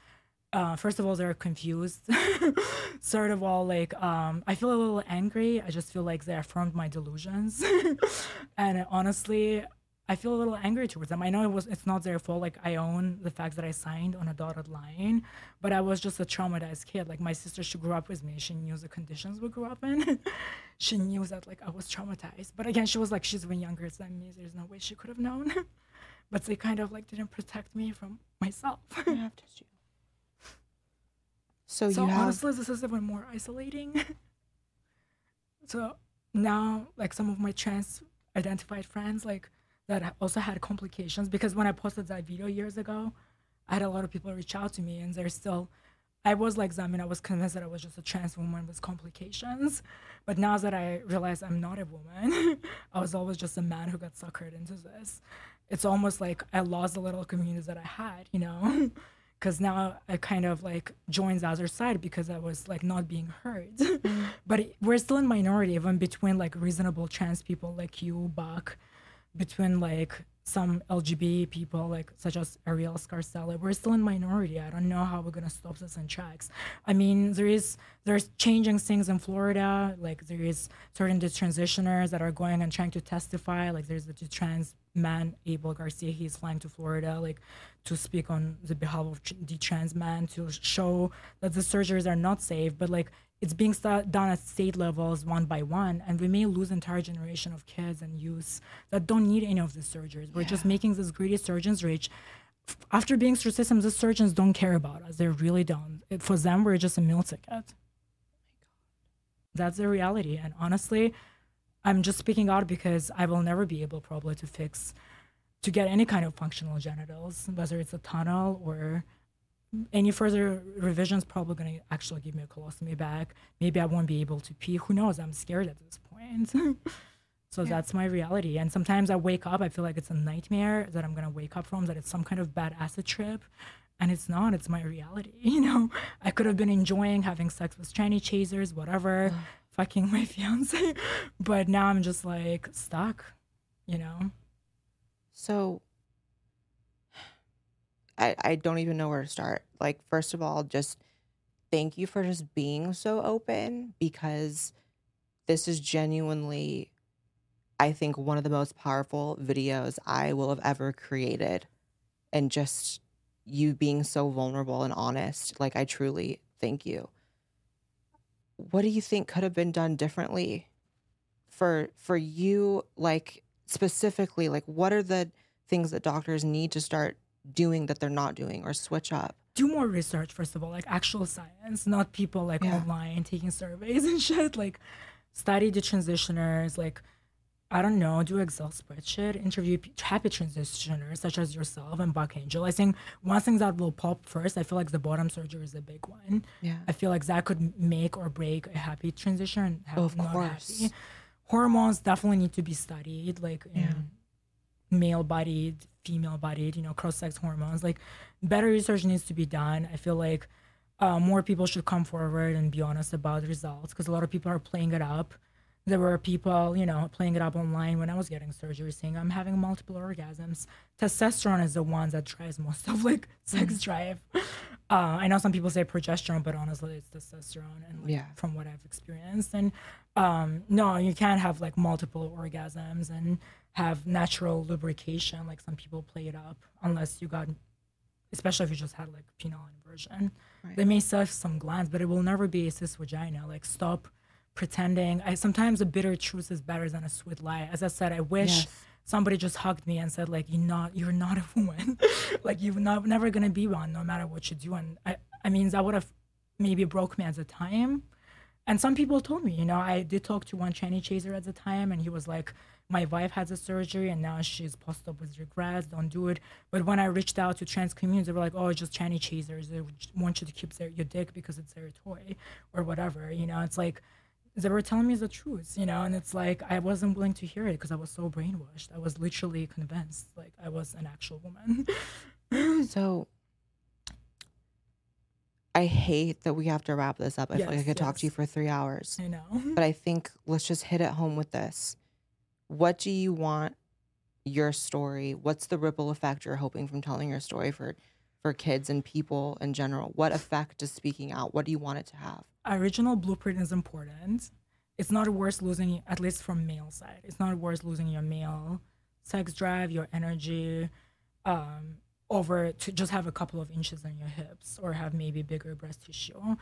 uh, first of all, they're confused. <laughs> Third of all, like um, I feel a little angry. I just feel like they affirmed my delusions, <laughs> and honestly, I feel a little angry towards them. I know it was it's not their fault. Like I own the fact that I signed on a dotted line, but I was just a traumatized kid. Like my sister, she grew up with me. She knew the conditions we grew up in. <laughs> she knew that like I was traumatized. But again, she was like she's even younger than me. There's no way she could have known. <laughs> but they kind of like didn't protect me from myself. So, so you have honestly, this is even more isolating. <laughs> so now, like some of my trans identified friends, like that ha- also had complications because when I posted that video years ago, I had a lot of people reach out to me, and they're still. I was like them, and I was convinced that I was just a trans woman with complications. But now that I realize I'm not a woman, <laughs> I was always just a man who got suckered into this. It's almost like I lost the little community that I had, you know? <laughs> because now I kind of like joined the other side because I was like not being heard. <laughs> Mm. but it, we're still in minority, even between like reasonable trans people like you, Buck, between like some LGBT people like such as Ariel Scarcella. We're still in minority. I don't know how we're gonna stop this in tracks. I mean, there is there's changing things in Florida. Like there is certain detransitioners that are going and trying to testify. Like there's the trans man Abel Garcia. He's flying to Florida like to speak on the behalf of the trans man to show that the surgeries are not safe. But like it's being sta- done at state levels one by one, and we may lose entire generation of kids and youths that don't need any of these surgeries. We're just making these greedy surgeons rich. F- After being through systems, the surgeons don't care about us. They really don't. It, for them, we're just a meal ticket. That's the reality. And honestly, I'm just speaking out because I will never be able probably to fix, to get any kind of functional genitals, whether it's a tunnel or any further revisions probably going to actually give me a colostomy bag. Maybe I won't be able to pee. Who knows? I'm scared at this point. <laughs> so that's my reality. And sometimes I wake up, I feel like it's a nightmare that I'm going to wake up from, that it's some kind of bad acid trip. And it's not, it's my reality. <laughs> You know, I could have been enjoying having sex with tranny chasers, whatever, fucking <laughs> my fiance. But now I'm just like stuck, you know? So I, I don't even know where to start. Like, first of all, just thank you for just being so open because this is genuinely, I think, one of the most powerful videos I will have ever created. And just you being so vulnerable and honest. Like, I truly thank you. What do you think could have been done differently for for you like specifically like what are the things that doctors need to start doing that they're not doing or switch up do more research first of all like actual science not people like Yeah. online taking surveys <laughs> and shit like study the transitioners like i don't know do excel spreadsheet interview happy transitioners such as yourself and buck angel i think one thing that will pop first i feel like the bottom surgery is a big one yeah i feel like that could make or break a happy transition and have Of course. happy. hormones definitely need to be studied like in male bodied female bodied you know cross sex hormones. Like better research needs to be done. I feel like uh, more people should come forward and be honest about the results because a lot of people are playing it up. There were people you know playing it up online when i was getting surgery saying i'm having multiple orgasms. Testosterone is the one that drives most of like <laughs> sex drive. Uh, i know some people say progesterone but honestly it's testosterone and like, Yeah. from what i've experienced. And um, no you can't have like multiple orgasms and have natural lubrication like some people play it up unless you got especially if you just had like penile inversion. Right. they may surf some glands but it will never be a cis vagina. Like stop pretending. I sometimes a bitter truth is better than a sweet lie. As i said i wish Yes. somebody just hugged me and said like you're not you're not a woman. <laughs> Like you're not never gonna be one no matter what you do. And i i mean that would have maybe broke me at the time and some people told me, you know, I did talk to one tranny chaser at the time, and he was like, "My wife has a surgery, and now she's post up with regrets. Don't do it." But when I reached out to trans communities, they were like, "Oh, it's just tranny chasers. They want you to keep their, your dick because it's their toy, or whatever." You know, it's like they were telling me the truth, you know, and it's like I wasn't willing to hear it because I was so brainwashed. I was literally convinced like I was an actual woman. <laughs> so i hate that we have to wrap this up i feel like i Yes, could talk to you for three hours I know. but i think let's just hit it home with this what do you want your story what's the ripple effect you're hoping from telling your story for for kids and people in general? What effect does speaking out? What do you want it to have? Original blueprint is important. It's not worth losing, at least from male side. It's not worth losing your male sex drive, your energy, um, over to just have a couple of inches on your hips or have maybe bigger breast tissue.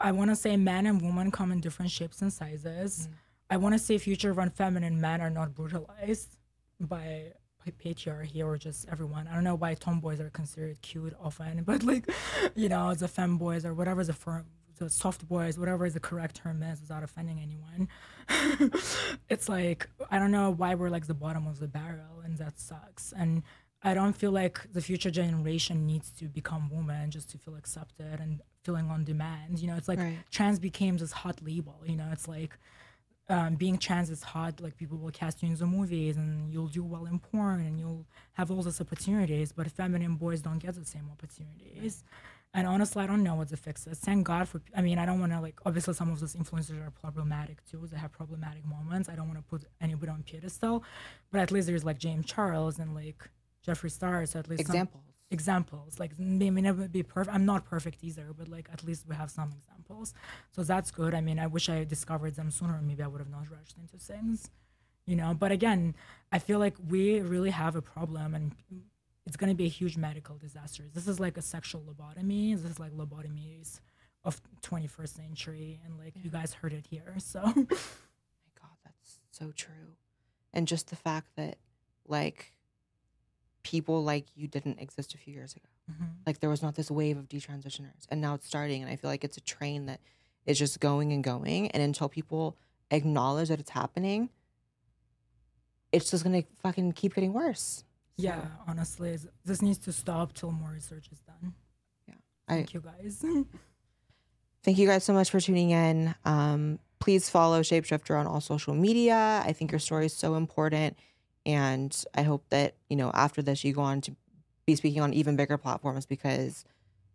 I want to say men and women come in different shapes and sizes. Mm. I want to say future run feminine men are not brutalized by patriarchy or just everyone. I don't know why tomboys are considered cute often, <laughs> but like, you know, the femboys or whatever the firm, the soft boys, whatever the correct term is, without offending anyone. <laughs> it's like I don't know why we're like the bottom of the barrel, and that sucks. And I don't feel like the future generation needs to become woman just to feel accepted and feeling on demand. You know, it's like right. trans became this hot label. You know, it's like um, being trans is hot. Like people will cast you in the movies, and you'll do well in porn, and you'll have all these opportunities. But feminine boys don't get the same opportunities. And honestly, I don't know what the fix is. Thank God for. I mean, I don't want to like. Obviously, some of those influencers are problematic too. They have problematic moments. I don't want to put anybody on pedestal, but at least there's like James Charles and like Jeffree Star. So at least examples. Some, examples. Like they may never be perfect. I'm not perfect either, but like at least we have some examples. So that's good. I mean, I wish I discovered them sooner. Maybe I would have not rushed into things, you know. But again, I feel like we really have a problem, and it's gonna be a huge medical disaster. This is like a sexual lobotomy. This is like lobotomies of 21st century, and like yeah. you guys heard it here. So, my God, that's so true. And just the fact that, like people like you didn't exist a few years ago. Mm-hmm. Like there was not this wave of detransitioners, and now it's starting. And I feel like it's a train that is just going and going. And until people acknowledge that it's happening, it's just gonna fucking keep getting worse. So. Yeah, honestly, this needs to stop till more research is done. Yeah, thank I, you guys. <laughs> thank you guys so much for tuning in. Um, please follow Shapeshifter on all social media. I think your story is so important and I hope that, you know, after this, you go on to be speaking on even bigger platforms because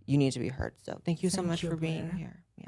you need to be heard. So thank you so thank much you, for being here. Yeah.